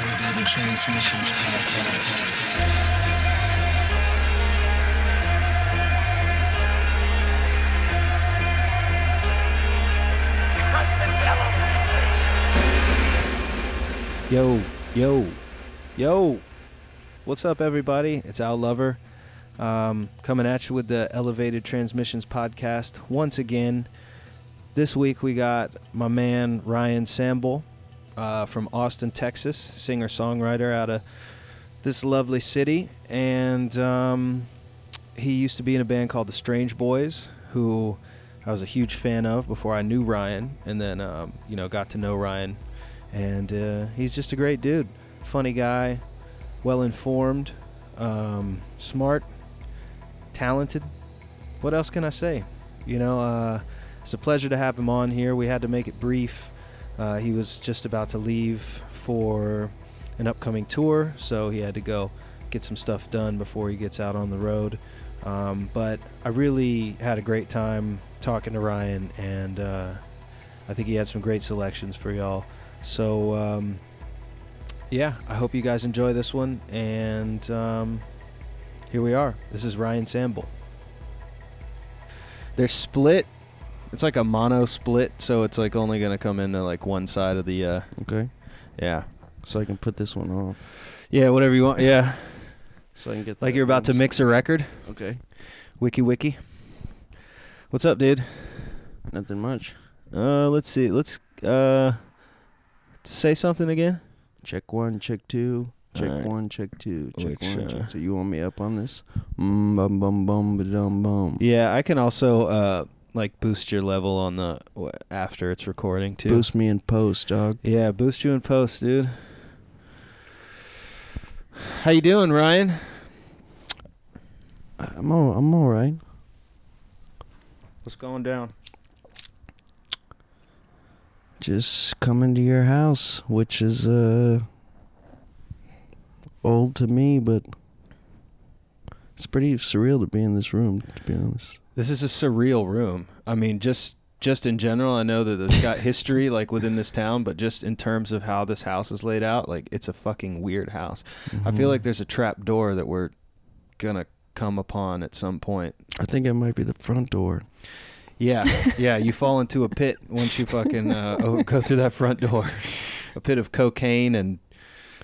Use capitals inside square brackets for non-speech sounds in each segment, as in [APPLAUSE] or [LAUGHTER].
Transmissions. Yo, yo, yo. What's up, everybody? It's Al Lover um, coming at you with the Elevated Transmissions podcast once again. This week we got my man Ryan Sambol uh, from Austin, Texas, singer songwriter out of this lovely city. And um, he used to be in a band called the Strange Boys, who I was a huge fan of before I knew Ryan. And then, um, you know, got to know Ryan and uh, he's just a great dude, funny guy, well informed, um, smart, talented. What else can I say? You know, uh, it's a pleasure to have him on here. We had to make it brief. Uh, he was just about to leave for an upcoming tour, so he had to go get some stuff done before he gets out on the road. Um, but I really had a great time talking to Ryan, and uh, I think he had some great selections for y'all. So, um, yeah, I hope you guys enjoy this one. And um, here we are. This is Ryan Sambol. They're split. It's like a mono split, so it's like only gonna come into like one side of the. Uh, Okay. yeah, So I can put this one off. yeah, whatever you want. Yeah, So I can get like you're about to mix a record. Okay. Wiki wiki. What's up, dude? Nothing much. Uh, let's see. Let's uh, say something again. Check one, check two. Check Alright. one, check two. Check Which, one, uh, check two. You want me up on this? Mm, bum bum bum ba dum bum. Yeah, I can also uh like boost your level on the after it's recording too. Boost me in post, dog. Yeah, boost you in post, dude. How you doing, Ryan? I'm all, I'm all right. What's going down? Just coming to your house, which is uh old to me, but it's pretty surreal to be in this room. To be honest. This is a surreal room. I mean, just just in general, I know that it's got [LAUGHS] history like within this town, but just in terms of how this house is laid out, like it's a fucking weird house. I feel Mhm. like there's a trap door that we're gonna come upon at some point. I think it might be the front door. Yeah, [LAUGHS] yeah. You fall into a pit once you fucking uh, oh, [LAUGHS] go through that front door. A pit of cocaine and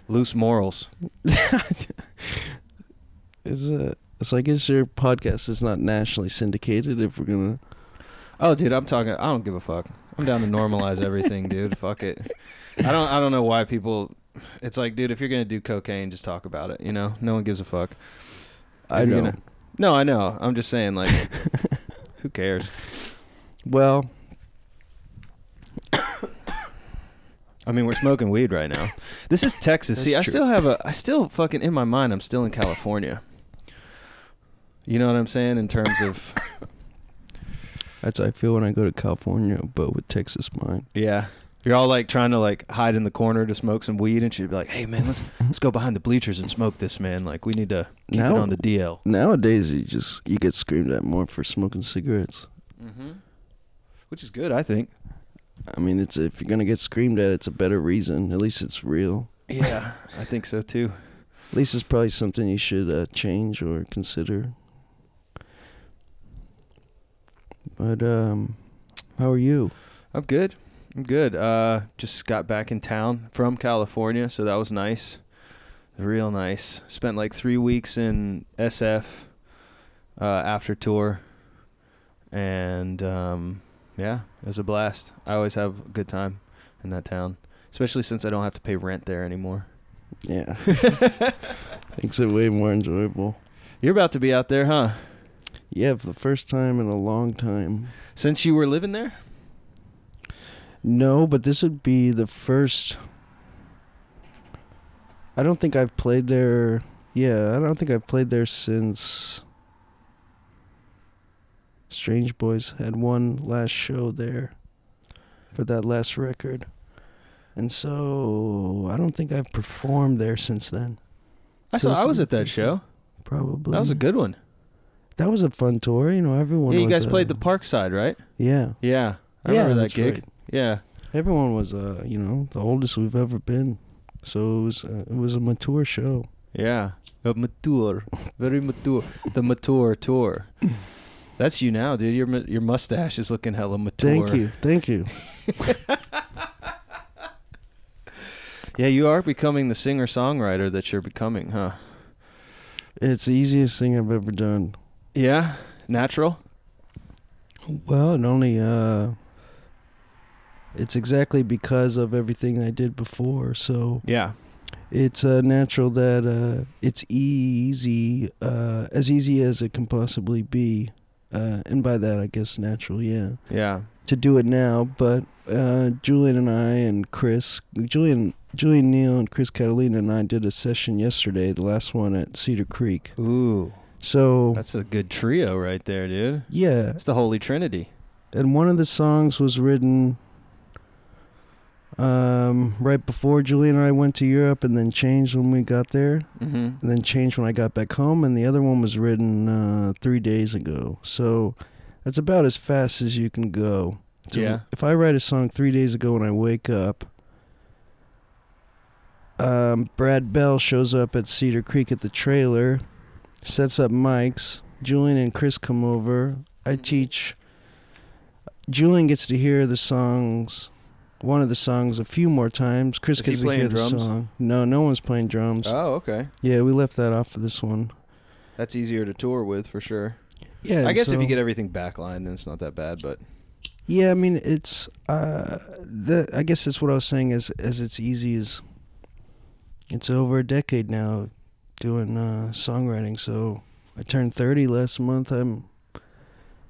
loose morals. Is uh, it's like is your podcast is not nationally syndicated if we're gonna. Oh, dude, I'm talking. I don't give a fuck. I'm down to normalize everything, [LAUGHS] dude. Fuck it. I don't. I don't know why people. It's like, dude, if you're gonna do cocaine, just talk about it. You know, no one gives a fuck. I know. gonna- No, I know. I'm just saying, like, [LAUGHS] who cares? Well, I mean, we're smoking weed right now. This is [LAUGHS] Texas. See, I true. still have a. I still fucking in my mind. I'm still in California. You know what I'm saying in terms of that's how I feel when I go to California, but with Texas mind. yeah. You're all like trying to like hide in the corner to smoke some weed, and she'd be like, "Hey man, let's let's go behind the bleachers and smoke this, man. Like we need to keep Now- it on the DL." Nowadays, you just you get screamed at more for smoking cigarettes. Mm-hmm. Which is good, I think. I mean, it's if you're gonna get screamed at, it's a better reason. At least it's real. Yeah, I think so too. At least it's probably something you should uh, change or consider. But um, how are you? I'm good. I'm good. Uh, just got back in town from California, so that was nice. Real nice. Spent like three weeks in SF uh, after tour, and um, yeah, it was a blast. I always have a good time in that town, especially since I don't have to pay rent there anymore. Yeah, [LAUGHS] makes it way more enjoyable. You're about to be out there, huh? Yeah, for the first time in a long time. Since you were living there? No, but this would be the first. I don't think I've played there. Yeah, I don't think I've played there since. Strange Boys had one last show there for that last record. And so I don't think I've performed there since then. I saw. I was at that show. Probably. That was a good one. That was a fun tour. You know, everyone. Yeah, you was, guys played uh, the Parkside, right? Yeah, Yeah, I Yeah, remember that gig. right. Yeah, everyone was. Uh, you know, the oldest we've ever been. So it was uh, it was a mature show. Yeah. A mature. Very mature. The mature tour. [LAUGHS] That's you now, dude. Your your mustache is looking hella mature. Thank you, thank you. [LAUGHS] Yeah, you are becoming the singer songwriter that you're becoming, huh? It's the easiest thing I've ever done. Yeah. Natural. Well, it only uh, it's exactly because of everything I did before. So Yeah. it's uh, natural that uh, it's easy, uh, as easy as it can possibly be, uh, and by that I guess natural, yeah, Yeah. to do it now. But uh, Julian and I and Chris, Julian, Julian Neal and Chris Catalina and I did a session yesterday, the last one at Cedar Creek. Ooh. So That's a good trio right there, dude. yeah, It's the Holy Trinity. and one of the songs was written um, right before Julian and I went to Europe, and then changed when we got there, Mm-hmm. and then changed when I got back home, and the other one was written uh, three days ago. So that's about as fast as you can go. So Yeah. If I write a song three days ago when I wake up, um, Brad Bell shows up at Cedar Creek at the trailer, sets up mics. Julian and Chris come over. I teach. Julian gets to hear the songs, one of the songs, a few more times. Chris Is he gets to playing hear drums? the song. No, no one's playing drums. Oh, okay. Yeah, we left that off for this one. That's easier to tour with for sure. Yeah, I guess if so- you get everything backlined, then it's not that bad. But Yeah, I mean it's uh the I guess that's what I was saying as as it's easy as it's over a decade now doing uh songwriting, so I turned 30 last month. I'm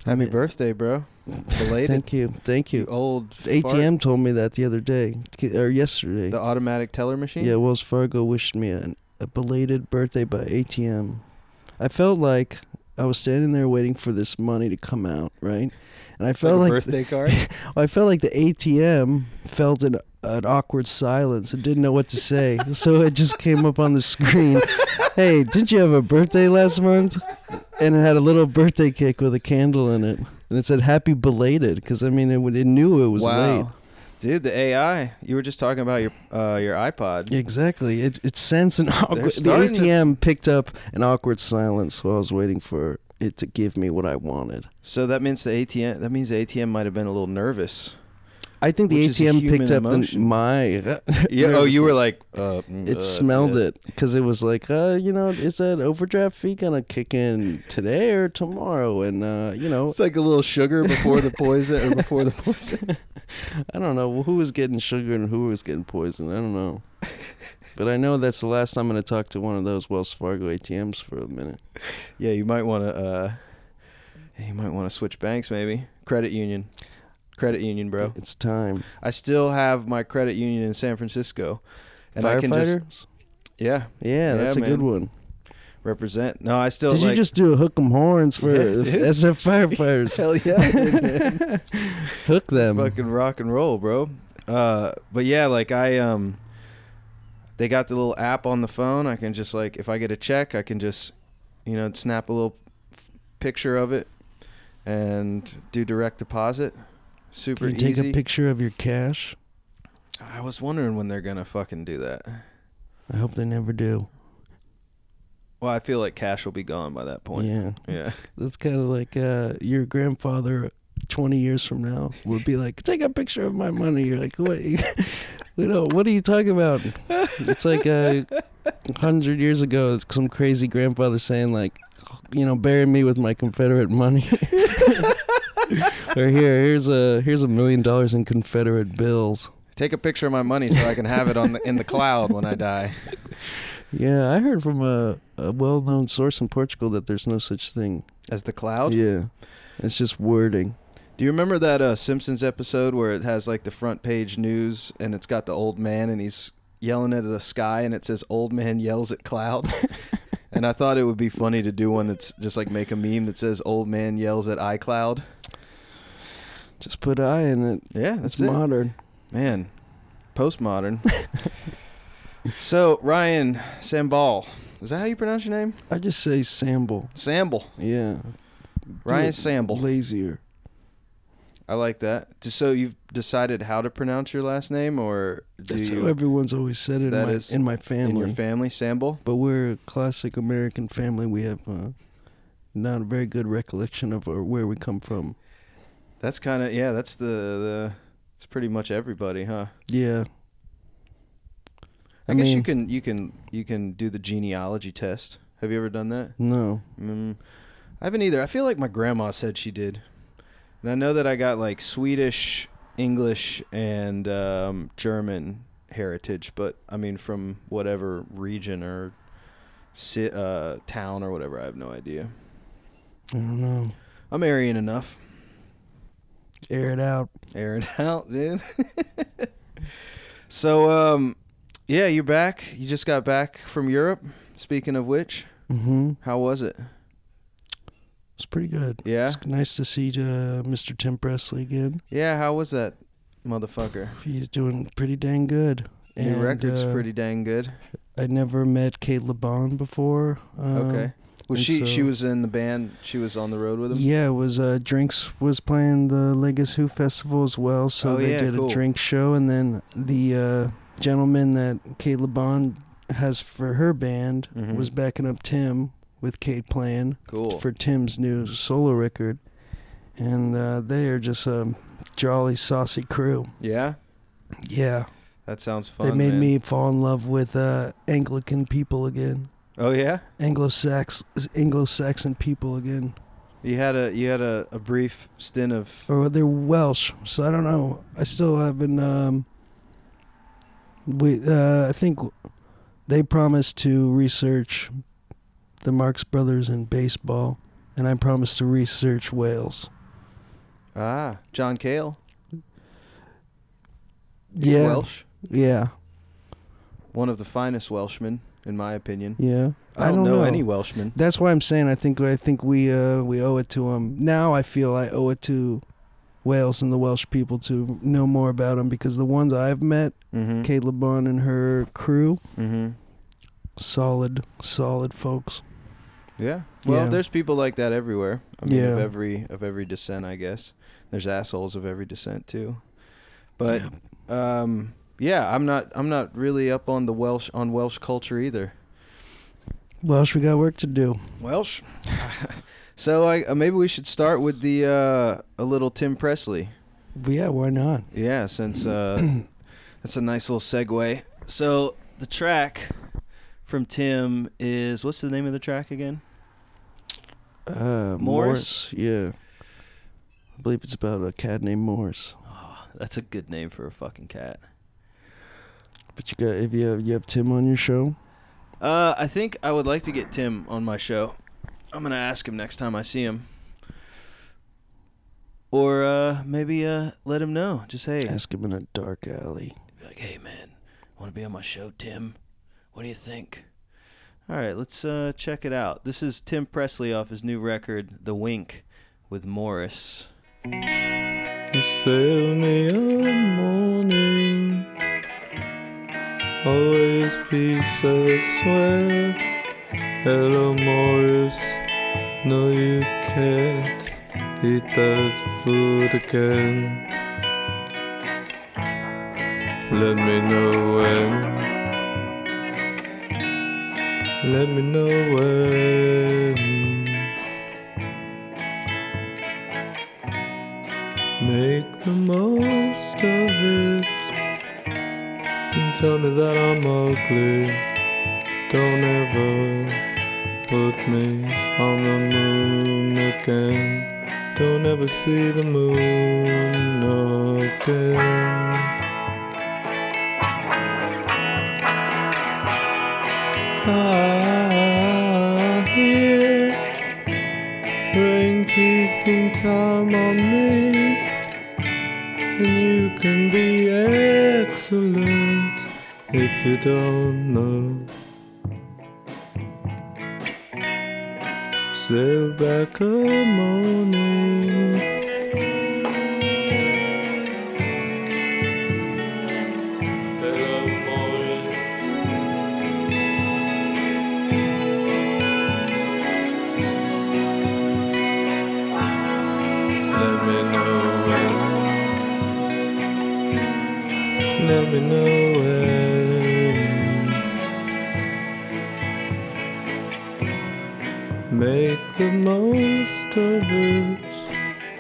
happy birthday, bro! [LAUGHS] Belated. Thank you. Thank you you. old The fart. ATM told me that the other day or yesterday. the automatic teller machine. Yeah, Wells Fargo wished me an, a belated birthday by ATM. I felt like I was standing there waiting for this money to come out, right? And I like felt a like birthday card. [LAUGHS] I felt like the ATM felt an, an awkward silence and didn't know what to say. [LAUGHS] so it just came up on the screen. hey, didn't you have a birthday last month? And it had a little birthday cake with a candle in it. And it said happy belated because I mean it, it knew it was wow. late. Dude, the AI. You were just talking about your uh, your iPod. Exactly. It it sensed an awkward. The starting to- ATM picked up an awkward silence while I was waiting for it to give me what I wanted. So that means the ATM. That means the ATM might have been a little nervous. I think the Which is a ATM picked up the, my. [LAUGHS] Yeah. Oh, you were like. Uh, mm, It uh, smelled yeah. it because it was like, uh, you know, is that overdraft fee gonna kick in today or tomorrow? And uh, you know, It's like a little sugar before the poison, or before the poison. [LAUGHS] I don't know who was getting sugar and who was getting poison. I don't know, [LAUGHS] but I know that's the last time I'm gonna talk to one of those Wells Fargo ATMs for a minute. [LAUGHS] Yeah, you might want to. Uh, you might want to switch banks, maybe. Credit union, credit union, bro. It's time. I still have my credit union in San Francisco, and I can just Firefighters. yeah Yeah, that's a good one. represent. No, I still Did like. you just do a hook 'em horns for [LAUGHS] Yeah, dude. [LAUGHS] as firefighters? Hell yeah, man. Hook them. fucking rock and roll, bro. Uh, but yeah, like I um, they got the little app on the phone. I can just like if I get a check, I can just, you know, snap a little f- picture of it and do direct deposit. Super Can you take a picture of your cash? I was wondering when they're gonna fucking do that. I hope they never do. Well, I feel like cash will be gone by that point. Yeah, Yeah. [LAUGHS] that's kind of like uh, your grandfather. Twenty years from now, would be like, take a picture of my money. You're like, what? you know, what are you talking about? It's like a hundred years ago. Some crazy grandfather saying like, you know, bury me with my Confederate money. [LAUGHS] or here, here's a here's a million dollars in Confederate bills. Take a picture of my money so I can have it on the, in the cloud when I die. Yeah, I heard from a, a well-known source in Portugal that there's no such thing. As the cloud. Yeah, it's just wording. Do you remember that uh, Simpsons episode where it has like the front page news and it's got the old man and he's yelling at the sky and it says "Old man yells at cloud." [LAUGHS] and I thought it would be funny to do one that's just like make a meme that says "Old man yells at iCloud." Just put I in it. Yeah, that's It's it. modern. Man, postmodern. [LAUGHS] so Ryan Sambol, is that how you pronounce your name? I just say sample. Sambol. Yeah. Ryan Do Sambol. Lazier. I like that. So you've decided how to pronounce your last name, or That's you how everyone's always said it in my, is in my family. in your family, Sambol? but we're a classic American family. We have uh, not a very good recollection of our, where we come from. That's kind of yeah. That's the the. It's pretty much everybody, huh? Yeah. I, guess you can you can you can do the genealogy test. Have you ever done that? No. Mm, I haven't either. I feel like my grandma said she did, and I know that I got like Swedish, English, and um, German heritage. But I mean, from whatever region or ci- uh, town or whatever, I have no idea. I don't know. I'm Aryan enough. Air it out. Air it [LAUGHS] out, dude. [LAUGHS] so, um, yeah, you're back. You just got back from Europe. Speaking of which, Mm-hmm. how was it? It's pretty good. Yeah, It's nice to see uh, Mr. Tim Presley again. yeah. How was that, motherfucker? He's doing pretty dang good. New And, record's uh, pretty dang good. I never met Cate Le Bon before. Um, Okay. Was she she was in the band? She was on the road with him. Yeah, it was uh, Drinks was playing the Le Guess Who festival as well, so Oh, they yeah, did cool. a drink show, and then the uh, gentleman that Cate Le Bon has for her band Mhm. was backing up Tim with Cate playing Cool. for Tim's new solo record, and uh, they are just a jolly, saucy crew. yeah, Yeah, that sounds fun. they made man. me fall in love with uh, Anglican people again, Oh yeah. Anglo-Sax Anglo-Saxon people again. You had a you had a, a brief stint of or they're Welsh, so I don't know. I still haven't. Um, we, uh, I think they promised to research the Marx Brothers in baseball, and I promised to research Wales. ah John Cale. He's yeah, Welsh. yeah, One of the finest Welshmen, in my opinion. yeah. I don't, know, any Welshmen. That's why I'm saying I think I think we uh, we owe it to them. Now I feel I owe it to Wales and the Welsh people to know more about them because the ones I've met, Mm-hmm. Cate Le Bon and her crew, Mm-hmm. solid, solid folks. Yeah. Well, Yeah. there's people like that everywhere. I mean, of every of every descent, I guess. There's assholes of every descent too. But um, yeah, I'm not I'm not really up on the Welsh on Welsh culture either. Welsh, we got work to do. Welsh. [LAUGHS] so I uh, maybe we should start with the uh, a little Tim Presley. Yeah, why not? Yeah, since uh, [CLEARS THROAT] that's a nice little segue. So the track from Tim is what's the name of the track again? Uh, Morris? Morris? Yeah. I believe it's about a cat named Morris. Oh, that's a good name for a fucking cat. But you got if you have you have Tim on your show. Uh, I think I would like to get Tim on my show. I'm gonna ask him next time I see him. Or uh, maybe uh, let him know. Just hey, Ask him in a dark alley. be like, hey man, want to be on my show, Tim? What do you think? All right, let's uh, check it out. This is Tim Presley off his new record, The Wink, with Morris. You sail me a morning, always peace elsewhere. Hello, Morris. No, you can't eat that food again. Let me know when. Let me know when. Make the most of it and tell me that I'm ugly. Don't ever put me on the moon again. Don't ever see the moon again. I time on me, and you can be excellent if you don't know. Sail back a morning. The most of it.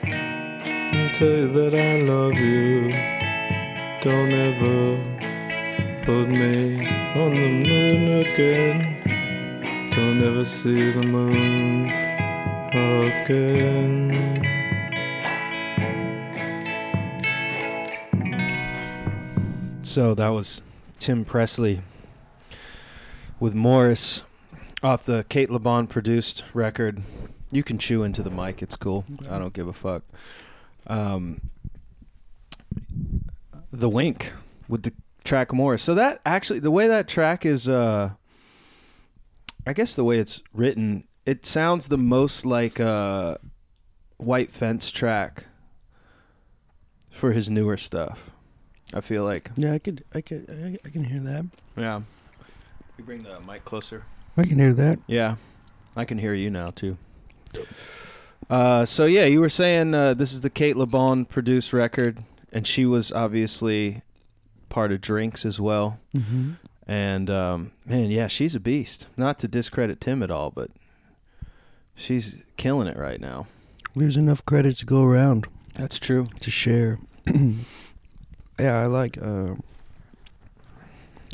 And tell you that I love you. Don't ever put me on the moon again. Don't ever see the moon again. So that was Tim Presley with Morris off the Cate Le Bon produced record. You can chew into the mic, it's cool. I don't give a fuck. Um, the Wink with the track Morris. So that actually the way that track is uh I guess the way it's written, it sounds the most like a White Fence track for his newer stuff. I feel like. Yeah, I could, I could, I, I can hear that. Yeah. You bring the mic closer. I can hear that. Yeah. I can hear you now too. Uh, so yeah, you were saying uh, this is the Cate Le Bon produced record, and she was obviously part of Drinks as well. Mm-hmm. And um, man, yeah, she's a beast. Not to discredit Tim at all, but she's killing it right now. There's enough credit to go around That's true. to share. [CLEARS THROAT] yeah, I like. Uh,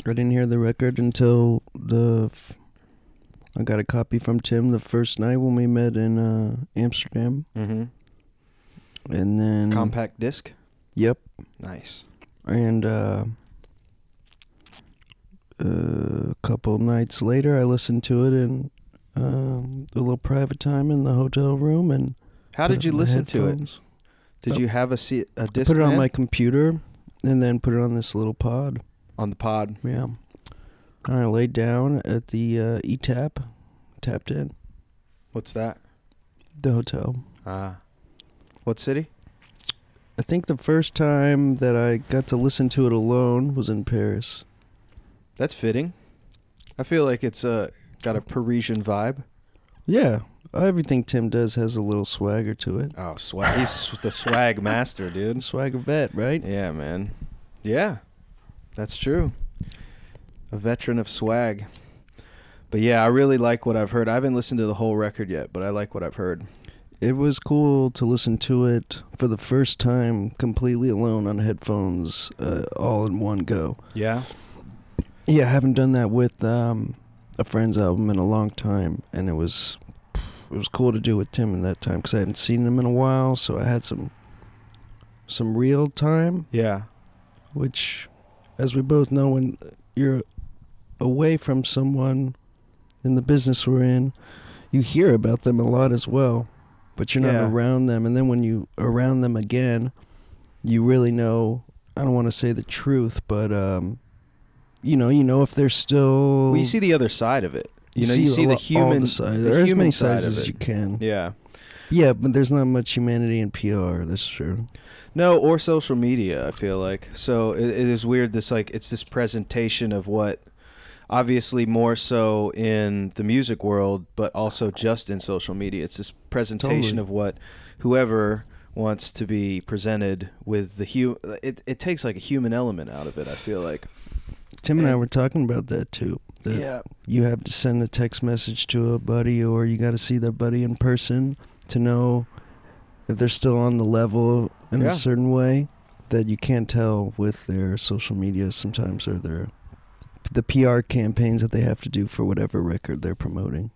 I didn't hear the record until the. F- I got a copy from Tim the first night when we met in uh, Amsterdam, Mm-hmm. and then Compact disc. Yep, Nice. and uh, a couple nights later, I listened to it in um, a little private time in the hotel room, and How did you listen to it? Did Oh. you have a se- a I disc? put it on my computer, and then put it on this little pod. on the pod. Yeah. I laid down at the uh, E-Tap, tapped in What's that? the hotel. Ah. What city? I think the first time that I got to listen to it alone was in Paris. That's fitting. I feel like it's uh, got a Parisian vibe. Yeah, everything Tim does has a little swagger to it. Oh, swag! He's the swag master, dude. Swagger vet, right? Yeah, man. Yeah, that's true. A veteran of swag. But yeah, I really like what I've heard. I haven't listened to the whole record yet, but I like what I've heard. It was cool to listen to it for the first time completely alone on headphones, uh, all in one go. Yeah. Yeah, I haven't done that with um, a friend's album in a long time, and it was it was cool to do with Tim in that time because I hadn't seen him in a while, so I had some some real time, Yeah. which, as we both know, when you're away from someone in the business we're in, you hear about them a lot as well, but you're not Yeah. around them, and then when you around them again, you really know. I don't want to say the truth, but um, you know, you know if they're still. Well, you see the other side of it. You, know, you see the human, the sides. the There are as many side sizes of as you can. Yeah. Yeah, but there's not much humanity in PR. That's true. No, or social media. I feel like so it, it is weird. This like it's this presentation of what, obviously more so in the music world, but also just in social media. It's this presentation Totally. of what whoever wants to be presented with the hu. It it takes like a human element out of it. I feel like. Tim and I were talking about that too. That You have to send a text message to a buddy, or you got to see that buddy in person to know if they're still on the level in Yeah. a certain way that you can't tell with their social media sometimes or their the PR campaigns that they have to do for whatever record they're promoting.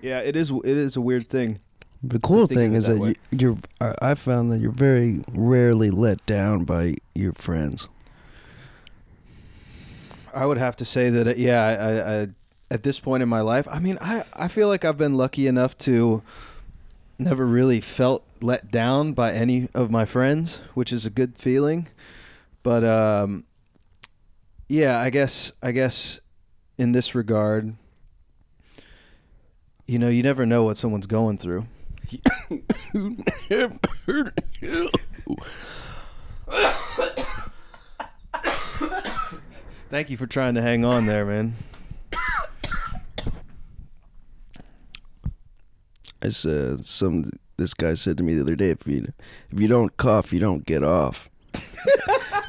Yeah, it is. It is a weird thing. The cool thing is that that, you, you're. I found that you're very rarely let down by your friends. I would have to say that, uh, yeah, I, I, I, at this point in my life, I mean, I, I feel like I've been lucky enough to never really felt let down by any of my friends, which is a good feeling. But, um, yeah, I guess, I guess in this regard, you know, you never know what someone's going through. Thank you for trying to hang on there, man. I said some. This guy said to me the other day, if you if you don't cough, you don't get off.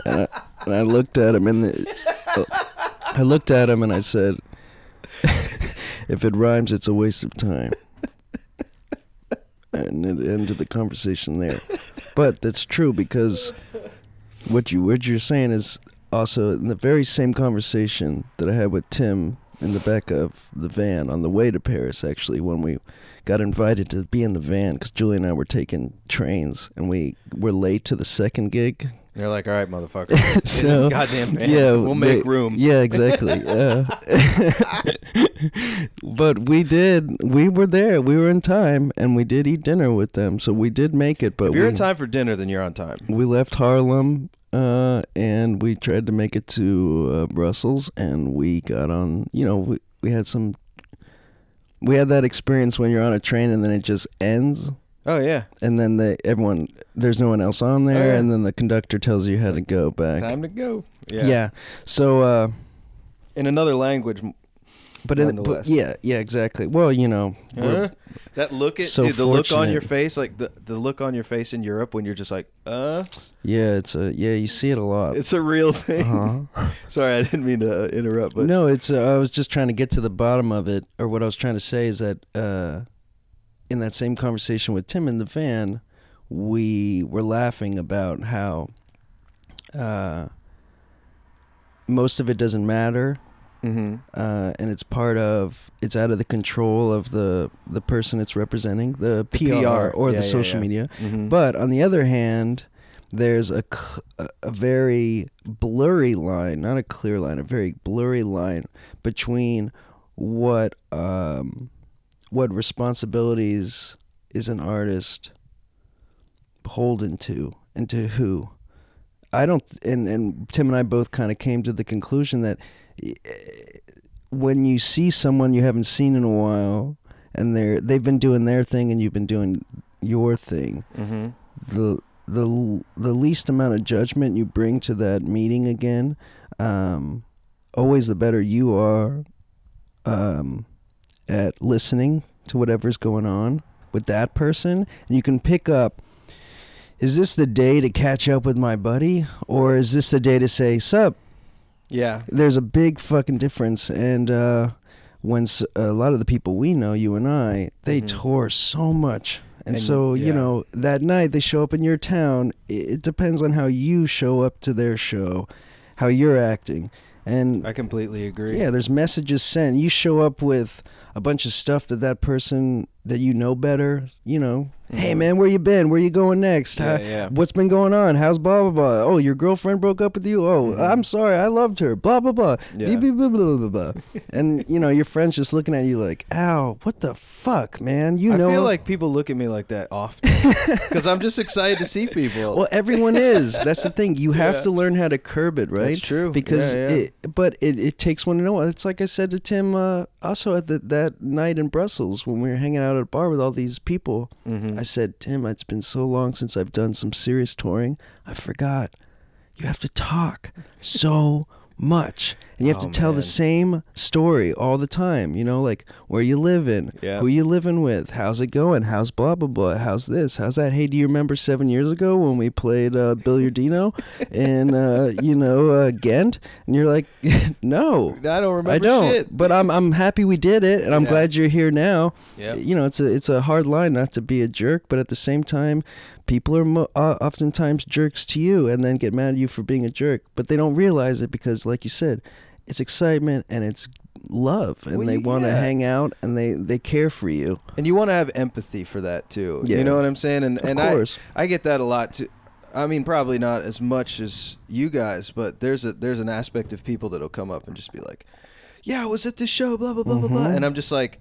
[LAUGHS] and I looked at him and the, uh, I looked at him and I said, [LAUGHS] if it rhymes, it's a waste of time. and it ended the conversation there. But that's true because what you what you're saying is also in the very same conversation that I had with Tim in the back of the van on the way to Paris. Actually, when we got invited to be in the van because Julie and I were taking trains and we were late to the second gig. They're like, all right, motherfucker. [LAUGHS] Get in the so goddamn van. yeah, we'll make room. Yeah, exactly. uh, [LAUGHS] but we did. We were there. We were in time, and we did eat dinner with them. So we did make it. But if you're we, in time for dinner, then you're on time. we left Haarlem, uh, and we tried to make it to uh, Brussels, and we got on. You know, we we had some. We had that experience when you're on a train and then it just ends, Oh yeah, and then the everyone there's no one else on there, Oh, yeah. and then the conductor tells you how to go back. time to go. Yeah. yeah. So. uh In another language. But, in, but yeah, yeah, exactly. Well, you know, Huh? That look at so dude, the look on your face, like the the look on your face in Europe when you're just like, uh, yeah, it's a yeah, you see it a lot. it's a real thing. uh-huh. [LAUGHS] Sorry, I didn't mean to interrupt, but no, it's. Uh, I was just trying to get to the bottom of it, or what I was trying to say is that uh, in that same conversation with Tim in the van, we were laughing about how uh, most of it doesn't matter, hmm uh, and it's part of it's out of the control of the the person it's representing, the, The PR, PR. or Yeah, the yeah, social yeah. media. hmm But on the other hand, there's a, a a very blurry line, not a clear line, a very blurry line between what um, what responsibilities is an artist beholden to and to who. I don't, and and Tim and I both kind of came to the conclusion that eh, when you see someone you haven't seen in a while, and they're they've been doing their thing and you've been doing your thing, hmm the the the least amount of judgment you bring to that meeting again, um, always the better you are um, at listening to whatever's going on with that person, and you can pick up. Is this the day to catch up with my buddy, or is this the day to say, "Sup"? Yeah. There's a big fucking difference, and uh, when s- a lot of the people we know, you and I, they Mhm. tour so much. And, And, so, yeah. you know, that night they show up in your town. It depends on how you show up to their show, how you're acting. And I completely agree. yeah, there's messages sent. You show up with a bunch of stuff that that person that you know better, you know, hey Mhm. man, where you been? Where you going next? Yeah, How- yeah. What's been going on? How's blah blah blah? Oh, your girlfriend broke up with you. Oh, Mhm. I'm sorry, I loved her. Blah blah blah. Yeah. Blah, blah, blah, blah, blah. and you know your friends just looking at you like, ow, what the fuck, man? You I know. I feel like people look at me like that often because I'm just excited to see people. well, everyone is. That's the thing. You have Yeah. to learn how to curb it, right? That's true. Because Yeah, yeah. it, but it, it takes one to know. It's like I said to Tim uh, also at the, that night in Brussels when we were hanging out at a bar with all these people. Mhm. I said, Tim, it's been so long since I've done some serious touring. I forgot. You have to talk so much. And you have Oh, to tell man. the same story all the time. You know, like where you living, Yeah. who you living with, how's it going, how's blah blah blah, how's this, how's that. Hey, do you remember seven years ago when we played uh, Billiardino [LAUGHS] in uh, you know uh, Ghent? And you're like, [LAUGHS] no. I don't remember I don't, shit. but I'm I'm happy we did it, and I'm Yeah. glad you're here now Yeah. you know it's a it's a hard line not to be a jerk but at the same time people are mo- uh, oftentimes jerks to you and then get mad at you for being a jerk but they don't realize it because like you said it's excitement and it's love and Well, they want to yeah. hang out and they they care for you And you want to have empathy for that too. Yeah. You know what I'm saying? And of and I, course I get that a lot too. I mean, probably not as much as you guys, but there's a there's an aspect of people that'll come up and just be like, "Yeah, I was at this show, blah blah blah blah blah," Mhm. and I'm just like,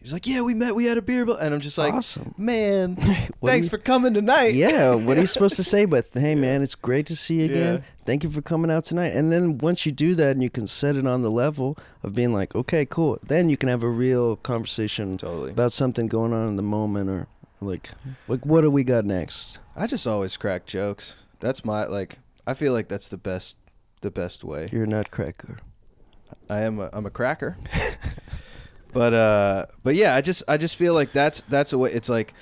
he's like, "Yeah, we met, we had a beer," blah," and I'm just like, awesome "Man, [LAUGHS] What thanks do for coming tonight." yeah what are you supposed to say but hey [LAUGHS] man it's great to see you again Yeah. thank you for coming out tonight and then once you do that and you can set it on the level of being like okay cool then you can have a real conversation totally. about something going on in the moment or like like what do we got next I just always crack jokes. That's my like. I feel like that's the best the best way. you're a nutcracker I am a, I'm a cracker. [LAUGHS] but uh but yeah, I just I just feel like that's that's a way it's like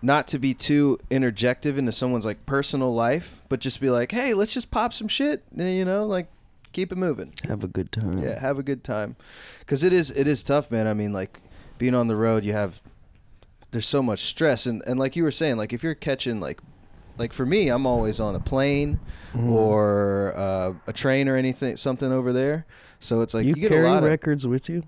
not to be too interjective into someone's like personal life, but just be like, "Hey, let's just pop some shit." eh, You know, like keep it moving. Have a good time. Yeah, have a good time, because it is it is tough, man. I mean, like being on the road, you have there's so much stress, and and like you were saying, like if you're catching like like for me, I'm always on a plane Mhm. or uh, a train or anything, something over there. So it's like you, you, get carry a lot of records with you.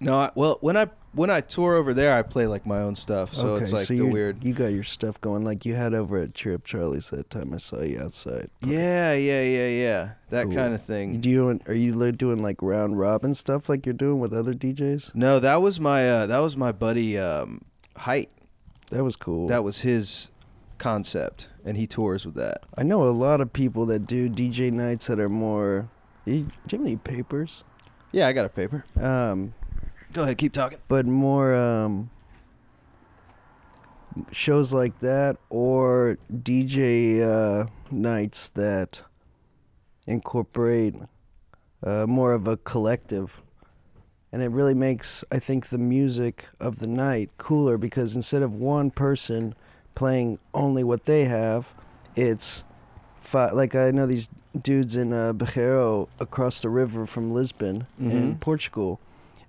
No. I, well, when I when I tour over there, I play like my own stuff. So okay, it's like so the weird. You got your stuff going, like you had over at Cheer Up Charlie's that time I saw you outside. Yeah, yeah, yeah, yeah. That Cool. kind of thing. Do you are you doing like round robin stuff like you're doing with other DJs? No, that was my uh, that was my buddy um, Height. That was cool. That was his concept, and he tours with that. I know a lot of people that do DJ nights that are more. You, do you have any papers? Yeah, I got a paper. Um, Go ahead, keep talking. but more um, shows like that or DJ uh, nights that incorporate uh, more of a collective. And it really makes, I think, the music of the night cooler because instead of one person playing only what they have, it's like I know these dudes in uh, Barreiro across the river from Lisbon in Mhm. Portugal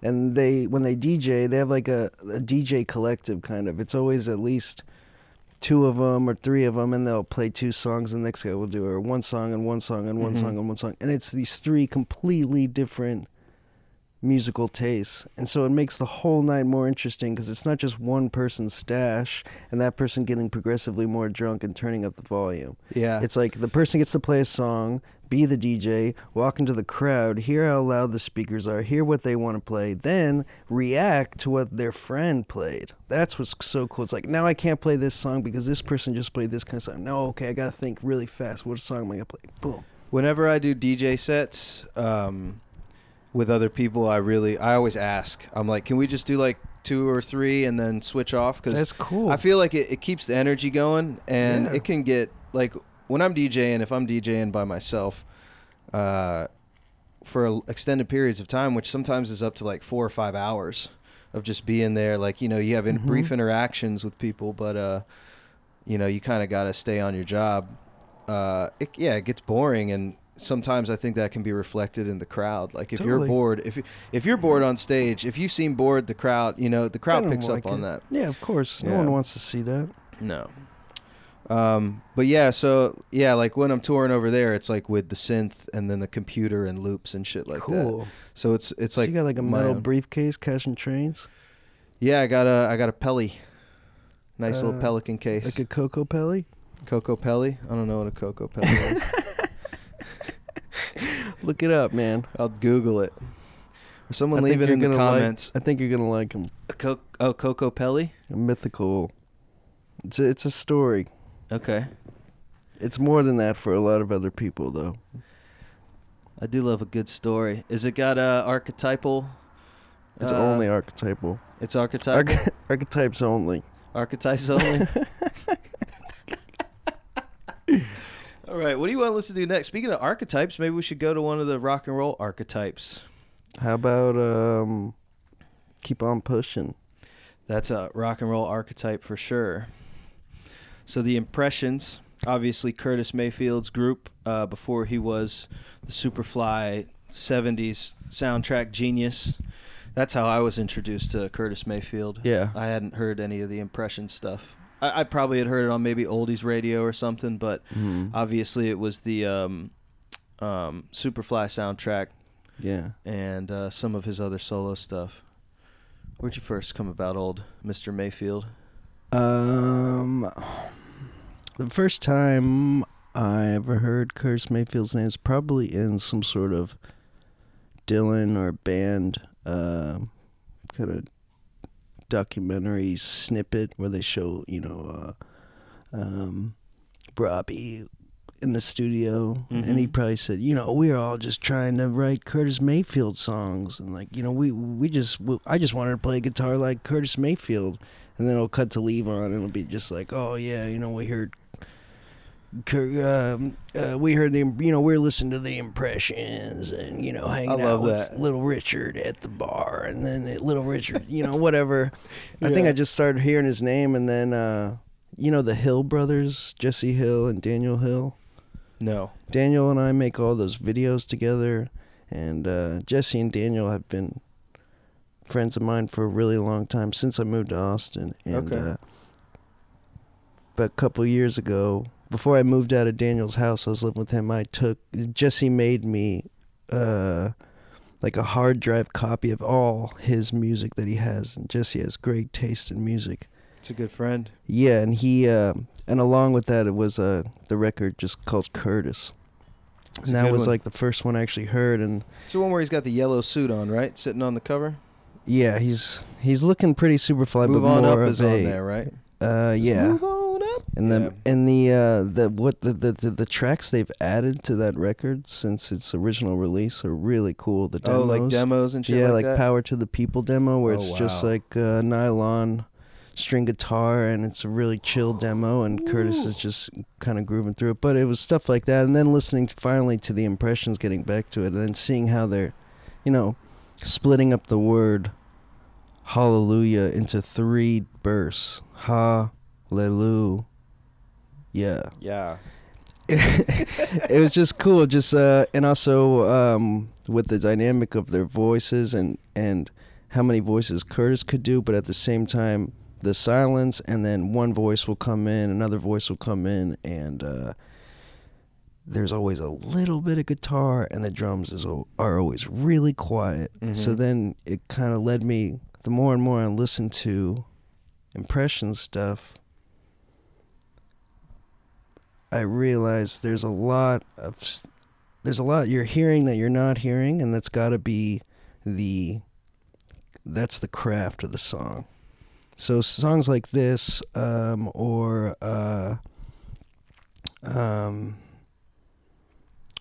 and they when they DJ, they have like a, a DJ collective kind of. It's always at least two of them or three of them, and they'll play two songs. And the next guy will do or one song and one song and one Mhm. song and one song, and it's these three completely different musical tastes, and so it makes the whole night more interesting because it's not just one person's stash and that person getting progressively more drunk and turning up the volume. Yeah, It's like the person gets to play a song, be the DJ, walk into the crowd, hear how loud the speakers are, hear what they want to play, then react to what their friend played. That's what's so cool. It's like now I can't play this song because this person just played this kind of song. No, okay, I gotta think really fast. What song am I gonna play? Boom. whenever I do DJ sets um, with other people, I really I always ask. I'm like, can we just do like two or three and then switch off? Because That's cool. I feel like it, it keeps the energy going, and Yeah. it can get like when I'm DJing. If I'm DJing by myself, uh, for extended periods of time, which sometimes is up to like four or five hours of just being there. Like you know, you have in- Mhm. brief interactions with people, but uh, you know, you kind of got to stay on your job. Uh, it, yeah, it gets boring, and sometimes I think that can be reflected in the crowd. Like if you're bored, if you, if you're bored on stage, if you seem bored, the crowd, you know, the crowd picks like up on that. Yeah, of course. No Yeah. one wants to see that. No. Um, but yeah, so yeah, like when I'm touring over there, it's like with the synth and then the computer and loops and shit like that. cool. So it's it's so like you got like a metal own- briefcase, cashing trains, Yeah, I got a I got a Pelly, nice little Uh, Pelican case. like a Kokopelli. Coco Pelly. I don't know what a Kokopelli is. [LAUGHS] Look it up, man. I'll Google it. Or someone I leave it in the gonna like- comments. I think you're gonna like them. A Co- oh, Kokopelli. A mythical. It's a, it's a story. Okay. It's more than that for a lot of other people, though. I do love a good story. Is it got uh, archetypal? It's uh, only archetypal. It's archetypal. Arch- [LAUGHS] archetypes only. Archetypes only. [LAUGHS] [LAUGHS] All right, what do you want to listen to next? Speaking of archetypes, maybe we should go to one of the rock and roll archetypes. How about um, keep on pushing? That's a rock and roll archetype for sure. So the Impressions, obviously Curtis Mayfield's group uh, before he was the Superfly '70s soundtrack genius. That's how I was introduced to Curtis Mayfield. Yeah. I hadn't heard any of the Impression stuff. I, I probably had heard it on maybe oldies radio or something, but Mhm. obviously it was the um, um, Superfly soundtrack yeah. and uh, some of his other solo stuff. Where'd you first come about, old Mr. Mayfield? Um, the first time I ever heard Curtis Mayfield's name is probably in some sort of Dylan or band uh, kind of documentary snippet where they show, you know, uh, um, Robbie in the studio, and he Mhm. probably said, you know, we're all just trying to write Curtis Mayfield songs, and like, you know, we we just we, I just wanted to play guitar like Curtis Mayfield, and then it'll cut to Levon, and it'll be just like, oh yeah, you know, we heard. Um, uh, we heard the you know we're listening to the impressions and you know hanging out with that. little Richard at the bar and then it- little Richard you know whatever [LAUGHS] I think I just started hearing his name and then uh, you know the Hill brothers Jesse Hill and Daniel Hill No. Daniel and I make all those videos together, and uh, Jesse and Daniel have been friends of mine for a really long time since I moved to Austin. And, Okay. Uh, but a couple years ago, before I moved out of Daniel's house, I was living with him. I took Jesse made me uh, like a hard drive copy of all his music that he has, and Jesse has great taste in music. It's a good friend. Yeah, and he uh, and along with that, it was uh, the record just called Curtis. It's And that was one. like the first one I actually heard, and It's the one where he's got the yellow suit on, right? Sitting on the cover. yeah, he's he's looking pretty super fly, Move but on more up of is a on there, right? Uh yeah, Move on up. and the Yeah. and the uh the what the, the the the tracks they've added to that record since its original release are really cool. The Oh, demos, like demos and shit yeah, like, like that. Power to the People demo, where Oh, it's just wow. like uh, nylon string guitar and it's a really chill [GASPS] demo and Curtis is just kind of grooving through it. But it was stuff like that and then listening finally to the impressions getting back to it and then seeing how they're you know, splitting up the word hallelujah into three bursts. Hallelujah. Yeah. Yeah. [LAUGHS] it was just cool just uh and also um with the dynamic of their voices and and how many voices Curtis could do but at the same time the silence and then one voice will come in another voice will come in and uh there's always a little bit of guitar and the drums is are always really quiet so Mhm. then it kind of led me the more and more I listened to impression stuff I realize there's a lot of there's a lot you're hearing that you're not hearing, and that's got to be the that's the craft of the song. So songs like this, um, or uh, um,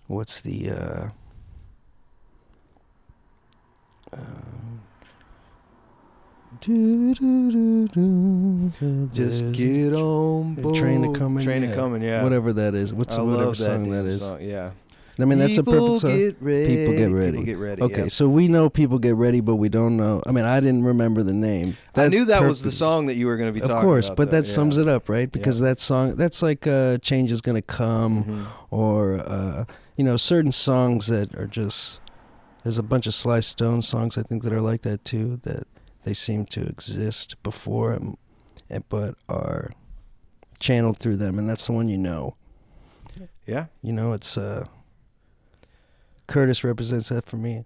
what's the uh, um, Just get on board. Train to Coming, Train yeah. to coming. Yeah. whatever that is. What's I the whatever love that song that damn song, Yeah. I mean, that's a perfect song. Get ready. People get ready. People get ready. Okay, yeah. so we know people get ready, but we don't know. I mean, I didn't remember the name. I knew that was the song that you were going to be Of course, about. but though, that sums yeah. it up, right? Because that song, that's like uh, "Change Is Gonna Come," Mhm. or uh, you know, certain songs that are just. There's a bunch of Sly Stone songs I think that are like that too. That they seem to exist before, but are channeled through them, and that's the one you know. Yeah. You know, it's uh, Curtis represents that for me,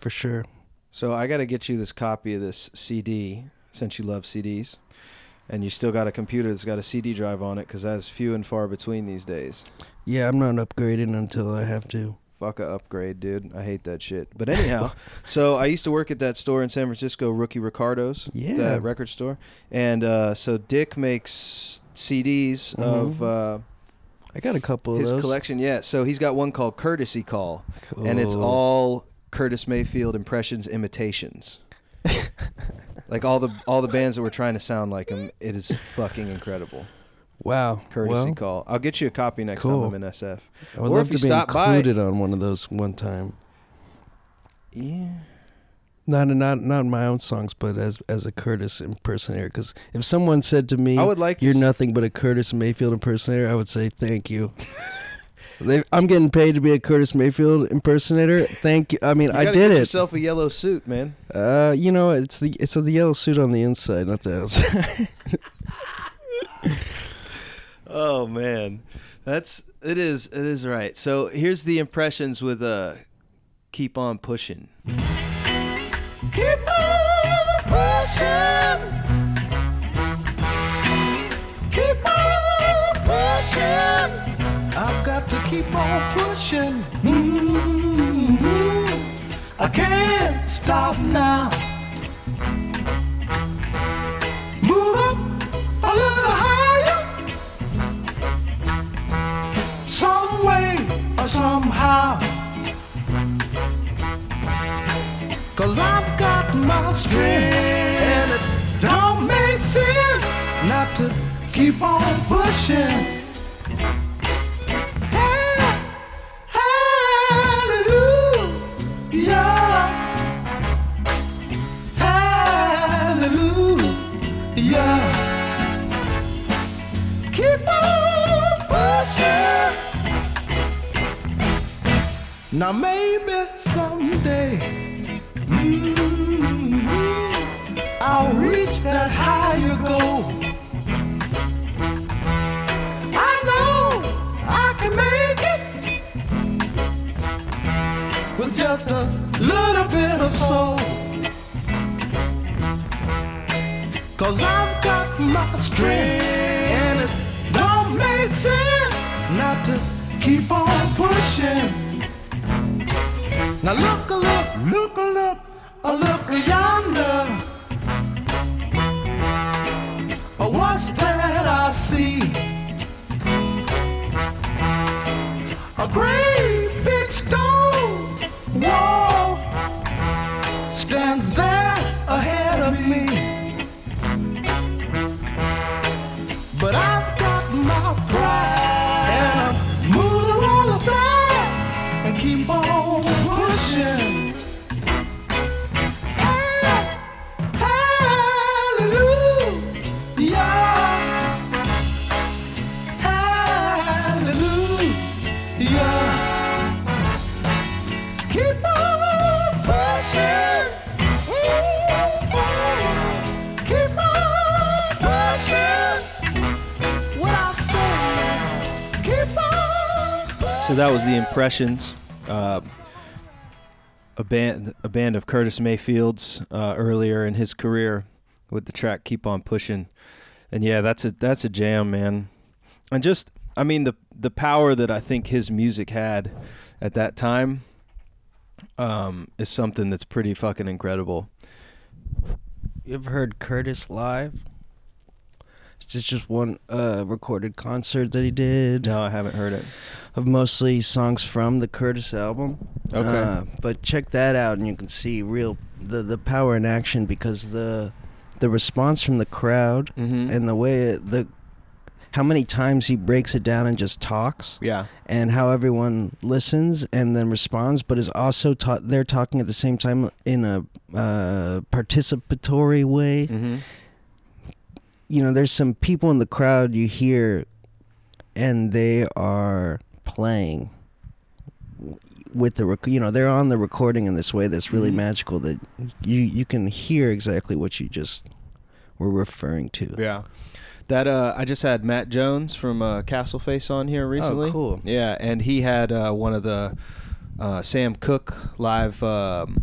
for sure. So I got to get you this copy of this CD since you love CDs. And you still got a computer that's got a CD drive on it because that's few and far between these days. Yeah, I'm not upgrading until I have to. Fuck a upgrade, dude. I hate that shit. But [LAUGHS] anyhow, so I used to work at that store in San Francisco, Rooky Ricardo's, Yeah. that record store. And uh, so Dick makes CDs of Mhm. uh, I got a couple his of those. collection. Yeah, so he's got one called Courtesy Call, and it's all Curtis Mayfield impressions, imitations. [LAUGHS] like all the all the bands that were trying to sound like him. It is fucking incredible. Wow. Courtesy well, Call. I'll get you a copy next Cool. time I'm in SF. I would Or love if you to be stop by- included on one of those one time. Yeah. Not not not my own songs, but as as a Curtis impersonator. Because if someone said to me, I would like to "You're nothing but a Curtis Mayfield impersonator," I would say, "Thank you." [LAUGHS] They, I'm getting paid to be a Curtis Mayfield impersonator. Thank you. I mean, You I did get it. yourself a yellow suit, man. Uh, you know, it's the it's the yellow suit on the inside, not the outside. [LAUGHS] Oh man, that's it is it is right. So here's the impressions with uh, keep on pushing. Keep on pushing. Keep on pushing. I've got to keep on pushing. Mm-hmm. I can't stop now. Strength and it don't make sense not to keep on pushing. That was the Impressions, uh, a band, a band of Curtis Mayfield's uh, earlier in his career, with the track "Keep on Pushing," and yeah, that's a that's a jam, man. And just, I mean, the the power that I think his music had at that time um, is something that's pretty fucking incredible. You ever heard Curtis live? It's just one uh, recorded concert that he did No, I haven't heard it. of mostly songs from the Curtis album. Okay. Uh, but check that out, and you can see real the the power in action because the the response from the crowd Mhm. and the way it, the how many times he breaks it down and just talks Yeah, and how everyone listens and then responds, but is also taught they're talking at the same time in a uh, participatory way. hmm You know, there's some people in the crowd you hear, and they are playing with the rec- you know they're on the recording in this way that's really Mhm. magical that you you can hear exactly what you just were referring to. yeah. That uh, I just had Matt Jones from uh, Castle Face on here recently. Oh, cool. Yeah, and he had uh, one of the uh, Sam Cooke live. Um,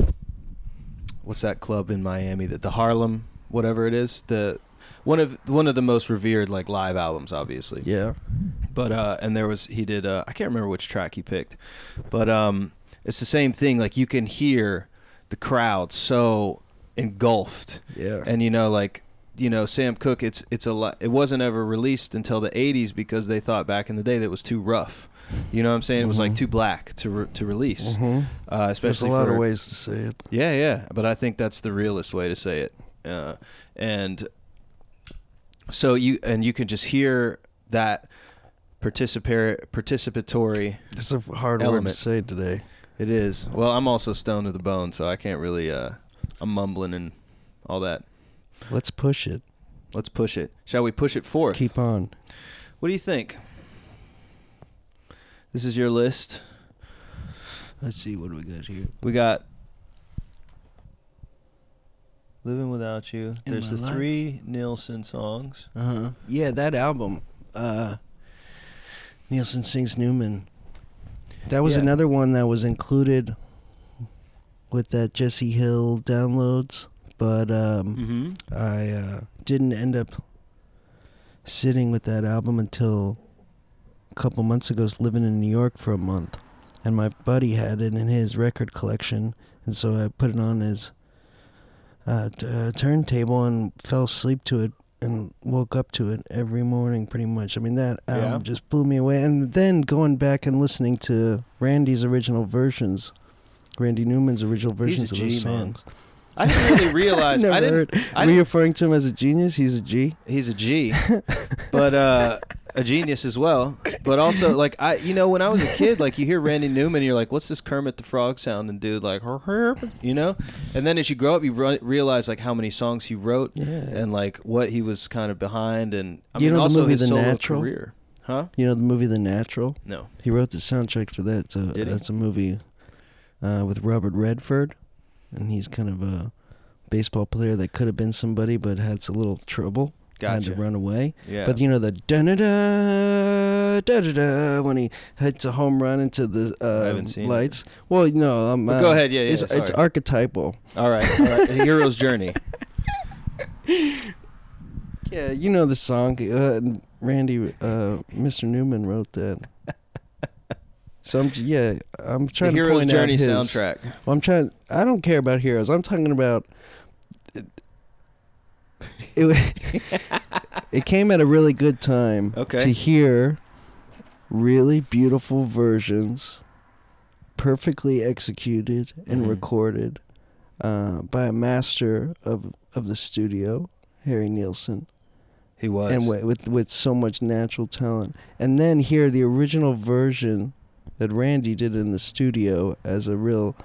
what's that club in Miami? That the Harlem, whatever it is, the one of one of the most revered like live albums, obviously. Yeah. But uh, and there was he did uh, I can't remember which track he picked, but um, it's the same thing. Like you can hear the crowd so engulfed Yeah. and you know like you know Sam Cooke it's it's a lot it wasn't ever released until the 80s because they thought back in the day that it was too rough you know what I'm saying it was like Mhm. too black to re- to release Mhm. uh, There's a especially lot for of ways to say it. yeah yeah but I think that's the realest way to say it uh, and so you and you can just hear that participatory participatory It's a hard word to say today. it is well I'm also stoned to the bone so I can't really uh, I'm mumbling and all that Let's push it. let's push it shall we push it forth Keep on. What do you think? This is your list. Let's see what do we got here. We got Living Without You. In There's the Life. three Nilsson songs. Uh huh. Yeah, that album. Uh, Nilsson sings Newman. That was Yeah. another one that was included with that Jesse Hill downloads, but um, Mm-hmm. I uh, didn't end up sitting with that album until a couple months ago. I was living in New York for a month, and my buddy had it in his record collection, and so I put it on his uh, t- uh, turntable and fell asleep to it and woke up to it every morning pretty much. I mean that album Yeah. just blew me away. And then going back and listening to Randy's original versions, Randy Newman's original versions of G, those man. songs. I didn't really [LAUGHS] realize. Never I didn't. heard. I Were didn't- you referring to him as a genius? He's a G. He's a G, but uh, [LAUGHS] a genius as well. But also, like I, you know, when I was a kid, like you hear Randy Newman, you're like, "What's this Kermit the Frog sounding dude?" Like, you know. And then as you grow up, you re- realize like how many songs he wrote Yeah. and like what he was kind of behind, and I You mean, know the also movie his The Natural? career, huh? You know the movie The Natural? No. He wrote the soundtrack for that. So Did he? that's a movie uh, with Robert Redford, and he's kind of a baseball player that could have been somebody but had a little trouble. Had to run away. Yeah. But you know the da da da da da when he hits a home run into the uh, seen it. lights. Well, no, um, Well, uh, go ahead, yeah, yeah, It's, it's archetypal. all right. All right. A hero's journey. [LAUGHS] Yeah, you know the song. Uh, Randy, uh, Mr. Newman wrote that. So I'm yeah, I'm The trying to hero's point journey out his, soundtrack. Well, I'm trying. I don't care about heroes. I'm talking about. [LAUGHS] It, [LAUGHS] it came at a really good time Okay. to hear really beautiful versions, perfectly executed and Mhm. recorded uh, by a master of of the studio, Harry Nilsson He was. and with, with with so much natural talent. And then hear the original version that Randy did in the studio as a real